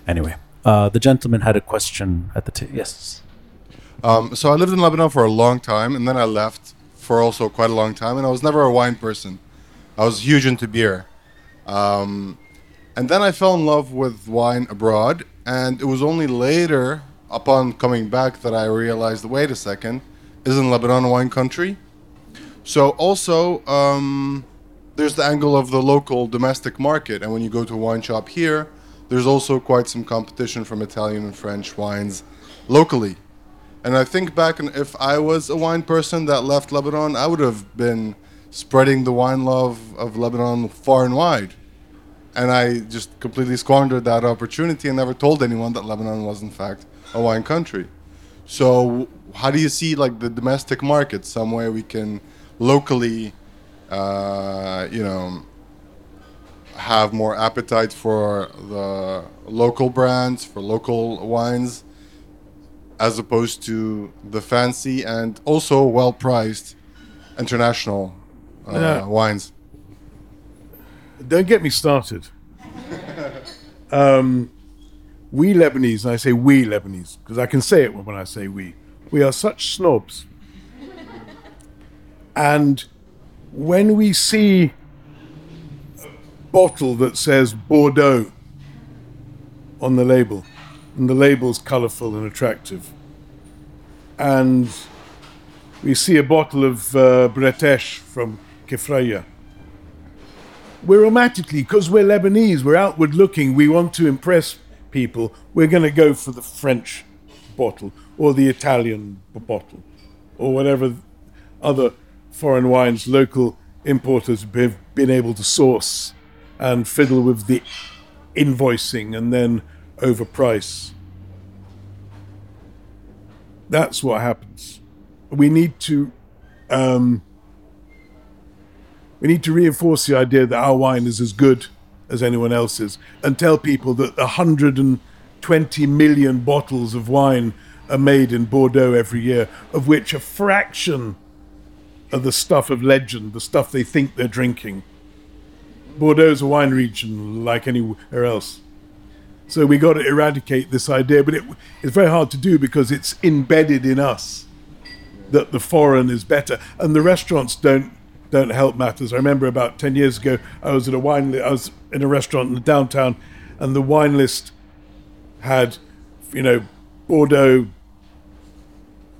Anyway, uh, the gentleman had a question at the table. Yes. Um, so I lived in Lebanon for a long time, and then I left for also quite a long time, and I was never a wine person. I was huge into beer. Um, and then I fell in love with wine abroad, and it was only later, upon coming back, that I realized wait a second, isn't Lebanon a wine country? So also, um, there's the angle of the local domestic market, and when you go to a wine shop here, there's also quite some competition from Italian and French wines locally. And I think back, and if I was a wine person that left Lebanon, I would have been spreading the wine love of Lebanon far and wide. And I just completely squandered that opportunity and never told anyone that Lebanon was, in fact, a wine country. So, how do you see like the domestic market? Some way we can locally, uh, you know, have more appetite for the local brands, for local wines, as opposed to the fancy and also well priced international uh, Yeah. wines. Don't get me started. um, we Lebanese, and I say we Lebanese because I can say it when I say we, we are such snobs. And when we see bottle that says Bordeaux on the label, and the label's colourful and attractive, and we see a bottle of uh, from Kefraya, we're romantically, because we're Lebanese, we're outward looking, we want to impress people, we're going to go for the French bottle or the Italian bottle or whatever other foreign wines local importers have been able to source and fiddle with the invoicing and then overprice. That's what happens. We need to um, we need to reinforce the idea that our wine is as good as anyone else's and tell people that 120 million bottles of wine are made in Bordeaux every year, of which a fraction are the stuff of legend, the stuff they think they're drinking. Bordeaux's a wine region like anywhere else. So we got to eradicate this idea, but it, it's very hard to do because it's embedded in us that the foreign is better, and the restaurants don't don't help matters. I remember about ten years ago, I was at a wine. I was in a restaurant in the downtown, and the wine list had, you know, Bordeaux,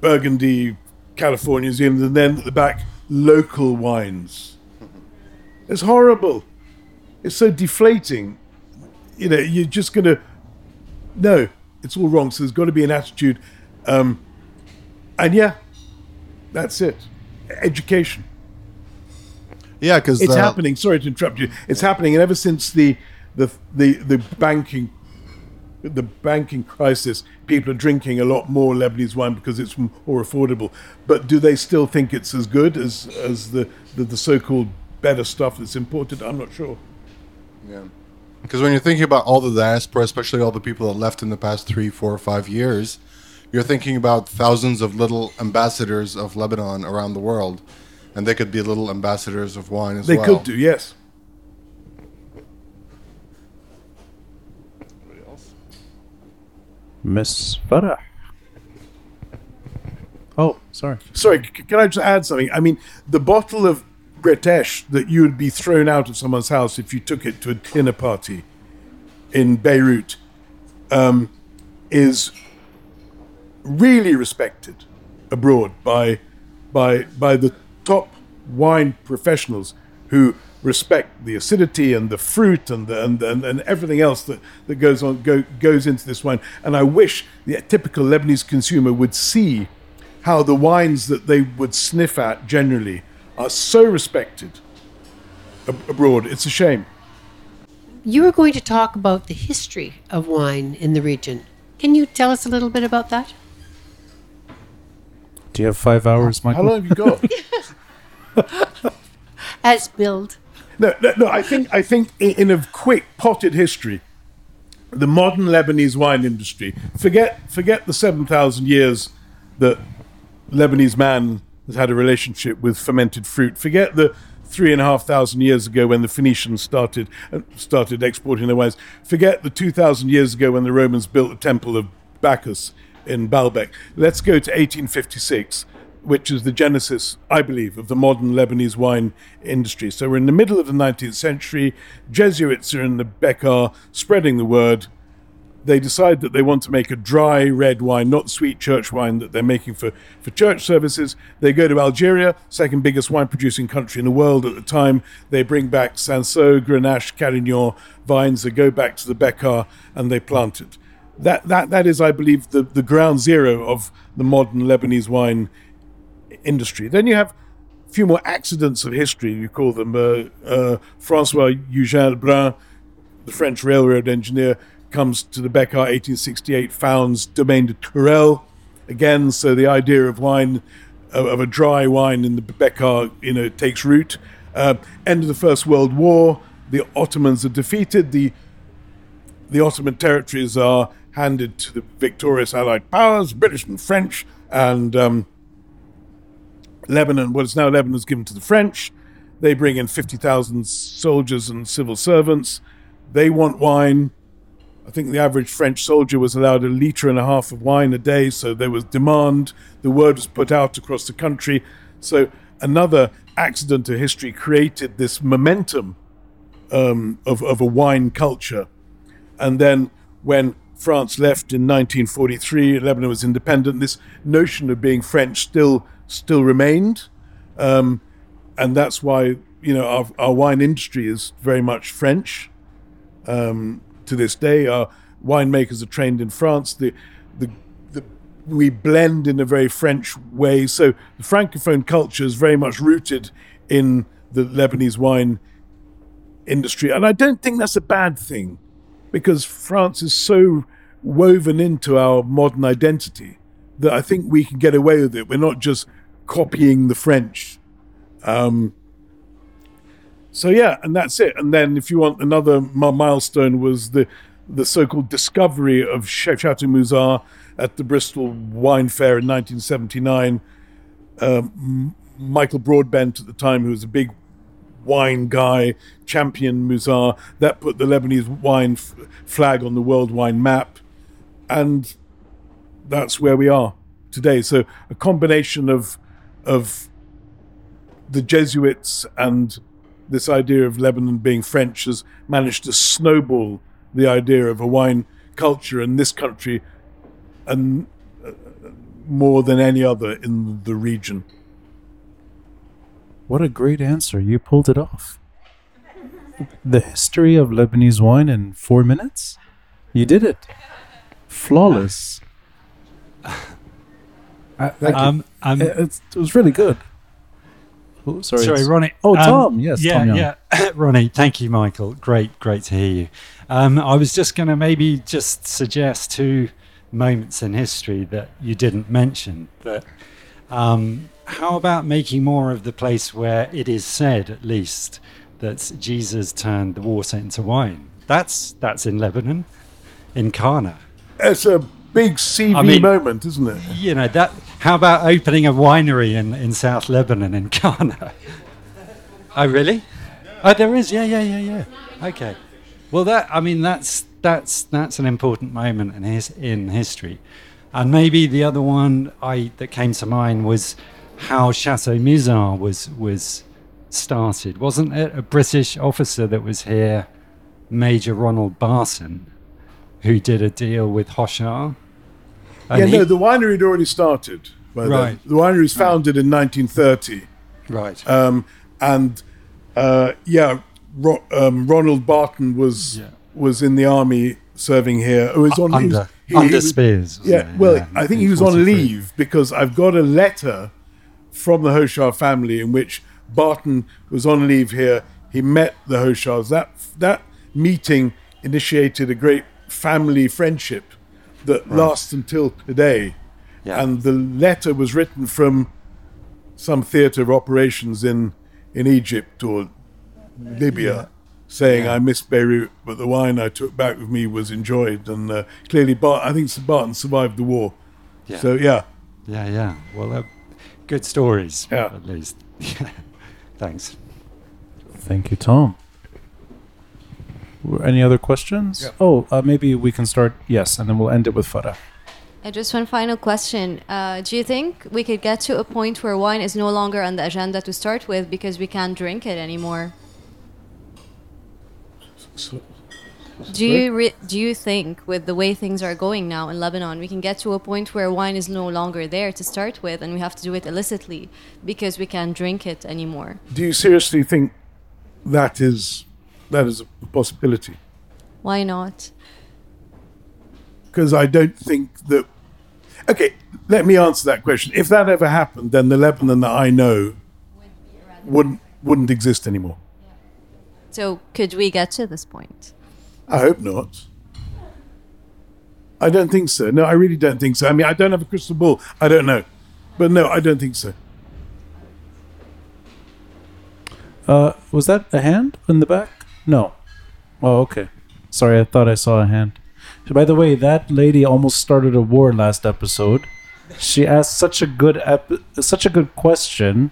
Burgundy, California, and then at the back, local wines. It's horrible. It's so deflating. You know, you're just gonna. No, it's all wrong. So there's got to be an attitude, um, and yeah, that's it. Education. Yeah, because It's happening. Sorry to interrupt you. It's happening, and ever since the the the the banking the banking crisis, people are drinking a lot more Lebanese wine because it's more affordable. But do they still think it's as good as as the the, the so-called better stuff that's imported? I'm not sure. Yeah. Because when you're thinking about all the diaspora, especially all the people that left in the past three, four, five years, you're thinking about thousands of little ambassadors of Lebanon around the world, and they could be little ambassadors of wine as They well. They could do, yes. Miss Farah. Oh, sorry. Sorry, c- can I just add something? I mean, the bottle of British that you would be thrown out of someone's house if you took it to a dinner party in Beirut um, is really respected abroad by by by the top wine professionals who respect the acidity and the fruit and the, and, and, and everything else that, that goes on go, goes into this wine. And I wish the typical Lebanese consumer would see how the wines that they would sniff at generally are so respected ab- abroad. It's a shame. You were going to talk about the history of wine in the region. Can you tell us a little bit about that? Do you have five hours, Michael? How long have you got? As billed. No, no, no. I think I think in, in a quick potted history, the modern Lebanese wine industry. Forget forget the seven thousand years that Lebanese man has had a relationship with fermented fruit. Forget the three and a half thousand years ago when the Phoenicians started uh, started exporting their wines. Forget the two thousand years ago when the Romans built the temple of Bacchus in Baalbek. Let's go to 1856 which is the genesis, I believe, of the modern Lebanese wine industry. So we're in the middle of the 19th century. Jesuits are in the Bekaa spreading the word. They decide that they want to make a dry red wine, not sweet church wine that they're making for, for church services. They go to Algeria, second biggest wine producing country in the world at the time. They bring back Cinsault, Grenache, Carignan vines. They go back to the Bekaa and they plant it. That, that, that is, I believe, the, the ground zero of the modern Lebanese wine industry. Then you have a few more accidents of history. You call them uh, uh, Francois Eugène Lebrun, the French railroad engineer, comes to the Bekaa 1868, founds Domaine des Tourelles. Again, so the idea of wine, of, a dry wine in the Bekaa, you know, takes root. Uh, end of the First World War, the Ottomans are defeated. The the Ottoman territories are handed to the victorious Allied powers, British and French, and um, Lebanon, what is now Lebanon, is given to the French. They bring in 50,000 soldiers and civil servants. They want wine. I think the average French soldier was allowed a litre and a half of wine a day, so there was demand. The word was put out across the country. So another accident to history created this momentum um, of, of a wine culture. And then when France left in 1943, Lebanon was independent, this notion of being French still still remained. Um, and that's why, you know, our, our wine industry is very much French um, to this day. Our winemakers are trained in France. The, the, the, we blend in a very French way. So the Francophone culture is very much rooted in the Lebanese wine industry. And I don't think that's a bad thing because France is so woven into our modern identity that I think we can get away with it. We're not just copying the French. Um, so yeah, and that's it. And then if you want another milestone was the the so-called discovery of Ch- Chateau Musar at the Bristol Wine Fair in 1979. Um, Michael Broadbent at the time, who was a big wine guy, champion Musar, that put the Lebanese wine f- flag on the world wine map, and that's where we are today. So a combination of of the Jesuits and this idea of Lebanon being French has managed to snowball the idea of a wine culture in this country and uh, more than any other in the region. What a great answer. You pulled it off. The history of Lebanese wine in four minutes? You did it. Flawless. I, I, Um, um, it, it was really good. Oh, sorry. sorry, Ronnie. Oh, Um, Tom. Yes, yeah, Tom yeah. Ronnie, thank you, Michael. Great, great to hear you. Um, I was just going to maybe just suggest two moments in history that you didn't mention. That um, how about making more of the place where it is said, at least, that Jesus turned the water into wine? That's that's in Lebanon, in Kana. It's a big CV I mean- moment, isn't it? You know that. How about opening a winery in, in South Lebanon in Kana? oh, really? Oh, there is. Yeah, yeah, yeah, yeah. Okay. Well, that I mean that's that's that's an important moment in his in history, and maybe the other one I that came to mind was how Chateau Musar was was started. Wasn't it a British officer that was here, Major Ronald Barton, who did a deal with Hochar? And yeah, he- no, the winery had already started. By Right. Then. The winery was founded in 1930. right. Um, and uh, yeah, Ro- um, Ronald Barton was Yeah. was in the army serving here. Oh, he was on he under he- he under was- Spears. Yeah, it? well, Yeah, I think he was on leave because I've got a letter from the Hochar family in which Barton was on leave here. He met the Hochars. That that meeting initiated a great family friendship that lasts until today. Yeah. And the letter was written from some theatre of operations in in Egypt or Libya, saying, "I miss Beirut, but the wine I took back with me was enjoyed." And uh, clearly, Bart, I think Barton survived the war. Yeah. So yeah, Yeah, yeah. Well, uh, good stories, Yeah. at least. Thanks. Thank you, Tom. Were- Any other questions? Oh, uh, maybe we can start. Yes, and then we'll end it with Farah. Uh, just one final question. Uh, do you think we could get to a point where wine is no longer on the agenda to start with because we can't drink it anymore? So- Do you re- do you think, with the way things are going now in Lebanon, we can get to a point where wine is no longer there to start with, and we have to do it illicitly because we can't drink it anymore? do you seriously think that is that is a possibility? Why not? Because I don't think that. Okay, let me answer that question. If that ever happened, then the Lebanon that I know wouldn't wouldn't exist anymore. So could we get to this point? I hope not. I don't think so. No, I really don't think so. I mean, I don't have a crystal ball. I don't know. But no, I don't think so. Uh, was that a hand in the back? No. Oh, okay. Sorry, I thought I saw a hand. By the way, that lady almost started a war last episode. She asked such a good ep- such a good question.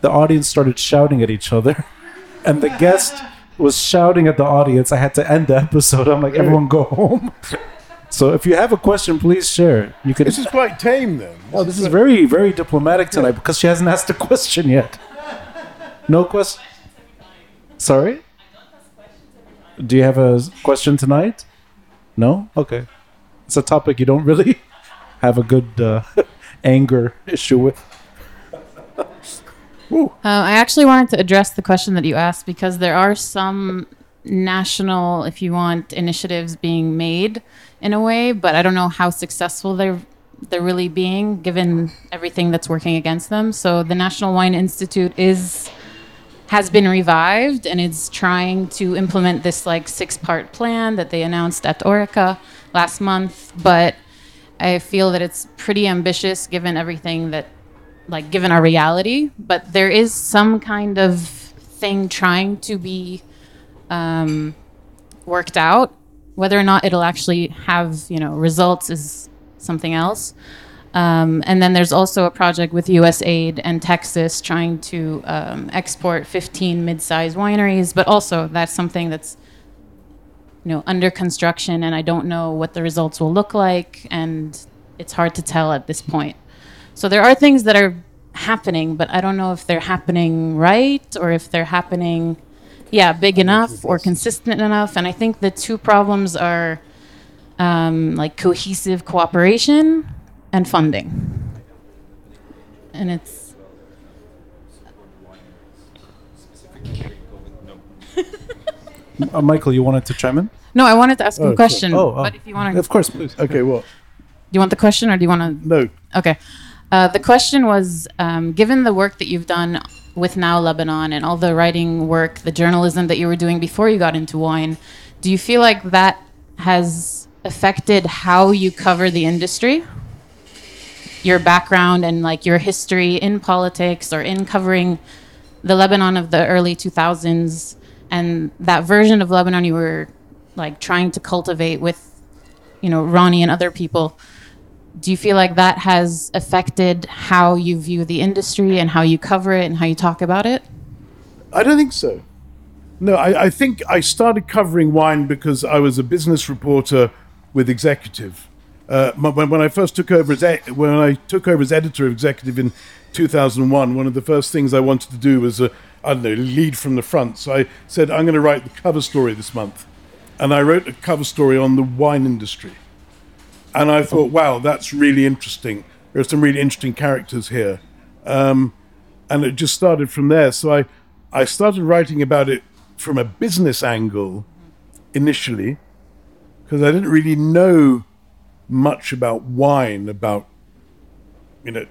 The audience started shouting at each other, and the guest was shouting at the audience. I had to end the episode. I'm like, everyone go home. so if you have a question, please share. You can. This is quite tame then. Oh, this is very, very diplomatic tonight because she hasn't asked a question yet. No question. Sorry? Do you have a question tonight? No? Okay. It's a topic you don't really have a good uh, anger issue with. Uh, I actually wanted to address the question that you asked because there are some national, if you want, initiatives being made in a way, but I don't know how successful they're they're really being given everything that's working against them. So the National Wine Institute is has been revived and is trying to implement this like six part plan that they announced at Horeca last month, but I feel that it's pretty ambitious given everything that like given our reality, but there is some kind of thing trying to be um, worked out. Whether or not it'll actually have you know results is something else. Um, and then there's also a project with USAID and Texas trying to um, export 15 mid-sized wineries, but also that's something that's you know under construction, and I don't know what the results will look like, and it's hard to tell at this point. So there are things that are happening, but I don't know if they're happening right or if they're happening, yeah, big enough or consistent enough. And I think the two problems are um, like cohesive cooperation and funding. And it's Uh, Michael, you wanted to chime in? no, I wanted to ask Oh, a sure. question. Oh, oh. but if you want to, Of course, please. Okay, what? do you want the question or do you want to? No. Okay. Uh, the question was um, given the work that you've done with Now Lebanon and all the writing work, the journalism that you were doing before you got into wine, do you feel like that has affected how you cover the industry? Your background and like your history in politics or in covering the Lebanon of the early 2000s and that version of Lebanon you were like trying to cultivate with, you know, Ronnie and other people. Do you feel like that has affected how you view the industry and how you cover it and how you talk about it? I don't think so. No, I, I think I started covering wine because I was a business reporter with Executive. Uh, when, when I first took over as e- when I took over as editor of Executive in 2001, one of the first things I wanted to do was uh, I don't know lead from the front. So I said I'm going to write the cover story this month, and I wrote a cover story on the wine industry. And I thought, wow, that's really interesting. There are some really interesting characters here. Um, and it just started from there. So I, I started writing about it from a business angle initially, because I didn't really know much about wine, about you know,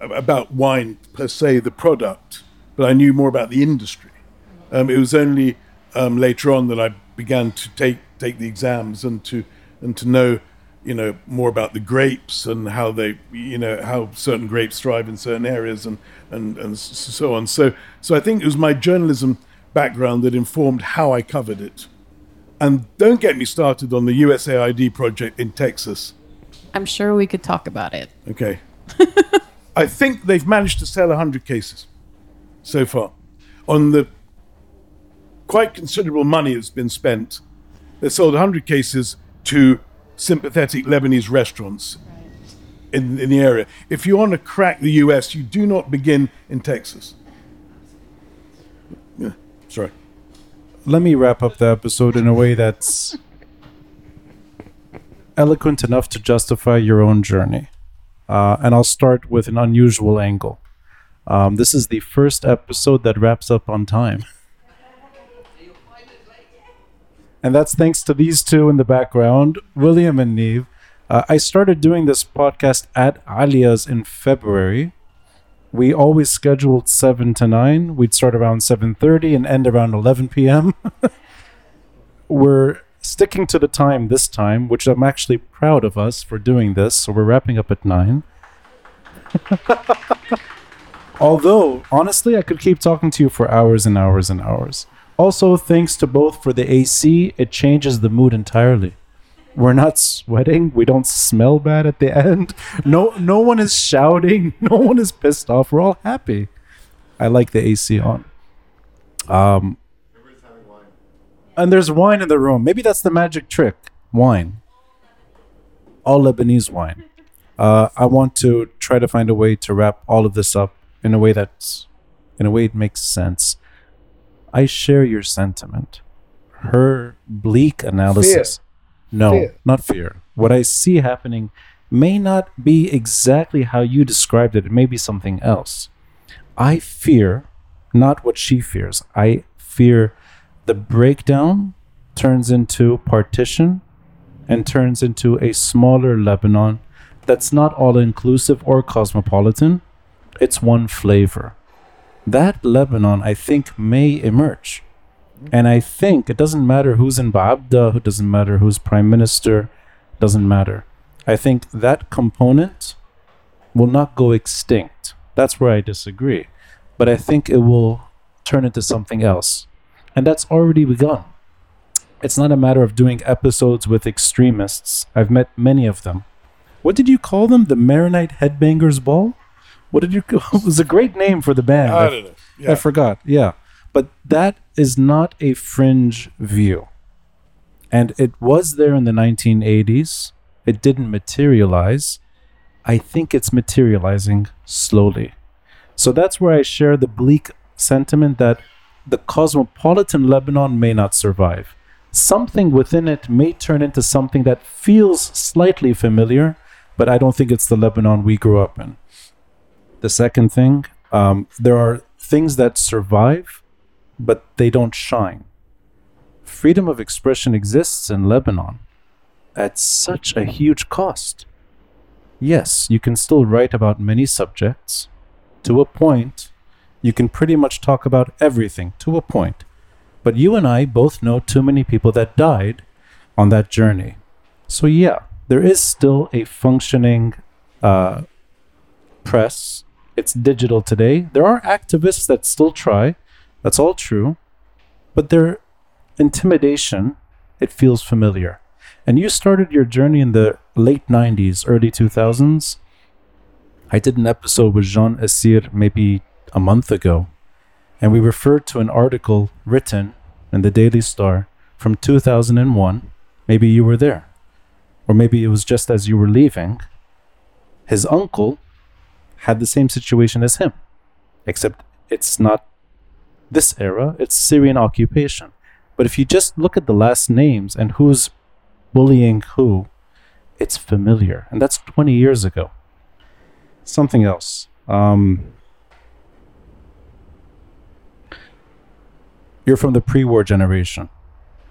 about wine per se, the product, but I knew more about the industry. Um, it was only um, later on that I began to take take the exams and to and to know you know more about the grapes and how they you know how certain grapes thrive in certain areas and and and so on so so i think it was my journalism background that informed how i covered it and don't get me started on the usaid project in texas I'm sure we could talk about it. okay i think they've managed to sell 100 cases so far on the quite considerable money that's been spent they sold 100 cases to sympathetic Lebanese restaurants in, in the area. If you want to crack the US, you do not begin in Texas. Yeah, sorry. Let me wrap up the episode in a way that's eloquent enough to justify your own journey. Uh, and I'll start with an unusual angle. Um, this is the first episode that wraps up on time. And that's thanks to these two in the background, William and Neve. Uh, I started doing this podcast at Aaliya's in February. We always scheduled 7 to 9. We'd start around 7.30 and end around 11 p.m. we're sticking to the time this time, which I'm actually proud of us for doing this. So we're wrapping up at 9. Although, honestly, I could keep talking to you for hours and hours and hours. Also, thanks to both for the AC, it changes the mood entirely. We're not sweating. We don't smell bad at the end. No, no one is shouting. No one is pissed off. We're all happy. I like the AC on. Um, and there's wine in the room. Maybe that's the magic trick. Wine. All Lebanese wine. Uh, I want to try to find a way to wrap all of this up in a way that's, in a way it makes sense. I share your sentiment. Her bleak analysis. No, Fear. not fear. What I see happening may not be exactly how you described it. It may be something else. I fear not what she fears. I fear the breakdown turns into partition and turns into a smaller Lebanon that's not all inclusive or cosmopolitan. It's one flavor. That Lebanon, I think, may emerge. And I think it doesn't matter who's in Ba'abda, it doesn't matter who's prime minister, doesn't matter. I think that component will not go extinct. That's where I disagree. But I think it will turn into something else. And that's already begun. It's not a matter of doing episodes with extremists. I've met many of them. What did you call them? The Maronite Headbangers Ball? What did you call it? was a great name for the band. I don't know. Yeah. I forgot. Yeah. But that is not a fringe view. And it was there in the 1980s. It didn't materialize. I think it's materializing slowly. So that's where I share the bleak sentiment that the cosmopolitan Lebanon may not survive. Something within it may turn into something that feels slightly familiar, but I don't think it's the Lebanon we grew up in. The second thing, um, there are things that survive, but they don't shine. Freedom of expression exists in Lebanon at such a huge cost. Yes, you can still write about many subjects. To a point, you can pretty much talk about everything to a point. But you and I both know too many people that died on that journey. So, yeah, there is still a functioning uh, press. It's digital today. There are activists that still try. That's all true. But their intimidation it feels familiar. And you started your journey in the late 90s, early 2000s. I did an episode with Jean Essir maybe a month ago, and we referred to an article written in the Daily Star from 2001. Maybe you were there, or maybe it was just as you were leaving. His uncle had the same situation as him, except it's not this era, it's Syrian occupation. But if you just look at the last names and who's bullying who, it's familiar. And that's 20 years ago. Something else. Um, you're from the pre war generation.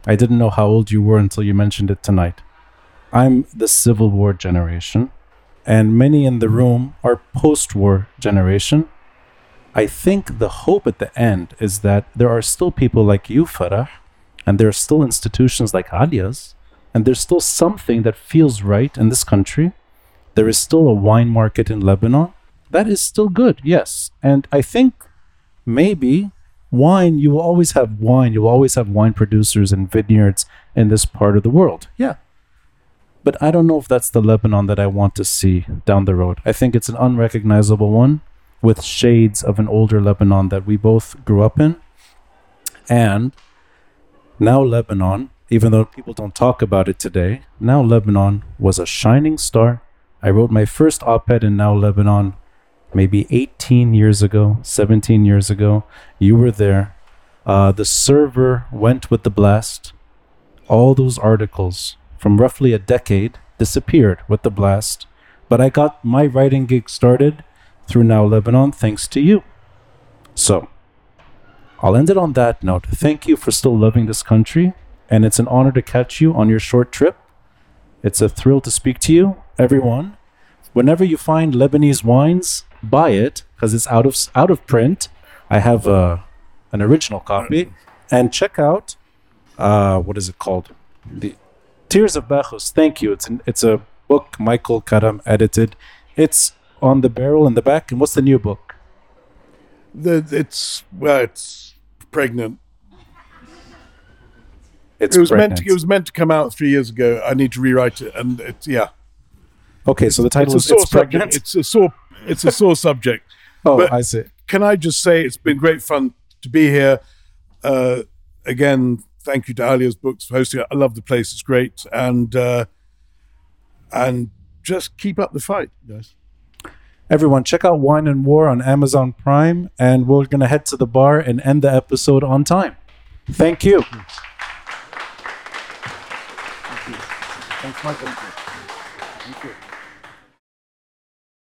I didn't know how old you were until you mentioned it tonight. I'm the Civil War generation, and many in the room are post war generation. I think the hope at the end is that there are still people like you, Farah, and there are still institutions like Aaliya's, and there's still something that feels right in this country. There is still a wine market in Lebanon. That is still good, yes. And I think maybe wine, you will always have wine, you will always have wine producers and vineyards in this part of the world. Yeah. But I don't know if that's the Lebanon that I want to see down the road. I think it's an unrecognizable one with shades of an older Lebanon that we both grew up in. And now Lebanon, even though people don't talk about it today, now Lebanon was a shining star. I wrote my first op ed in Now Lebanon maybe 18 years ago, 17 years ago. You were there. Uh, the server went with the blast. All those articles from roughly a decade disappeared with the blast. But I got my writing gig started through Now Lebanon thanks to you. So, I'll end it on that note. Thank you for still loving this country, and it's an honor to catch you on your short trip. It's a thrill to speak to you, everyone. Whenever you find Lebanese wines, buy it because it's out of out of print. I have a an original copy, and check out uh, what is it called? The Tears of Bacchus. Thank you. It's an, it's a book Michael Karam edited. It's on the barrel in the back. And what's the new book? The, it's well, it's pregnant. It's it was meant to. It was meant to come out three years ago. I need to rewrite it, and it's yeah. Okay, so the title it's is It's Pregnant. subject. It's a sore. It's a sore subject. Oh, But I see. Can I just say it's been great fun to be here. Uh, again, thank you to Aaliya's Books for hosting it. I love the place; it's great, and uh, and just keep up the fight, guys. Everyone, check out Wine and War on Amazon Prime, and we're going to head to the bar and end the episode on time. Thank you. Thanks, Michael. Thank you.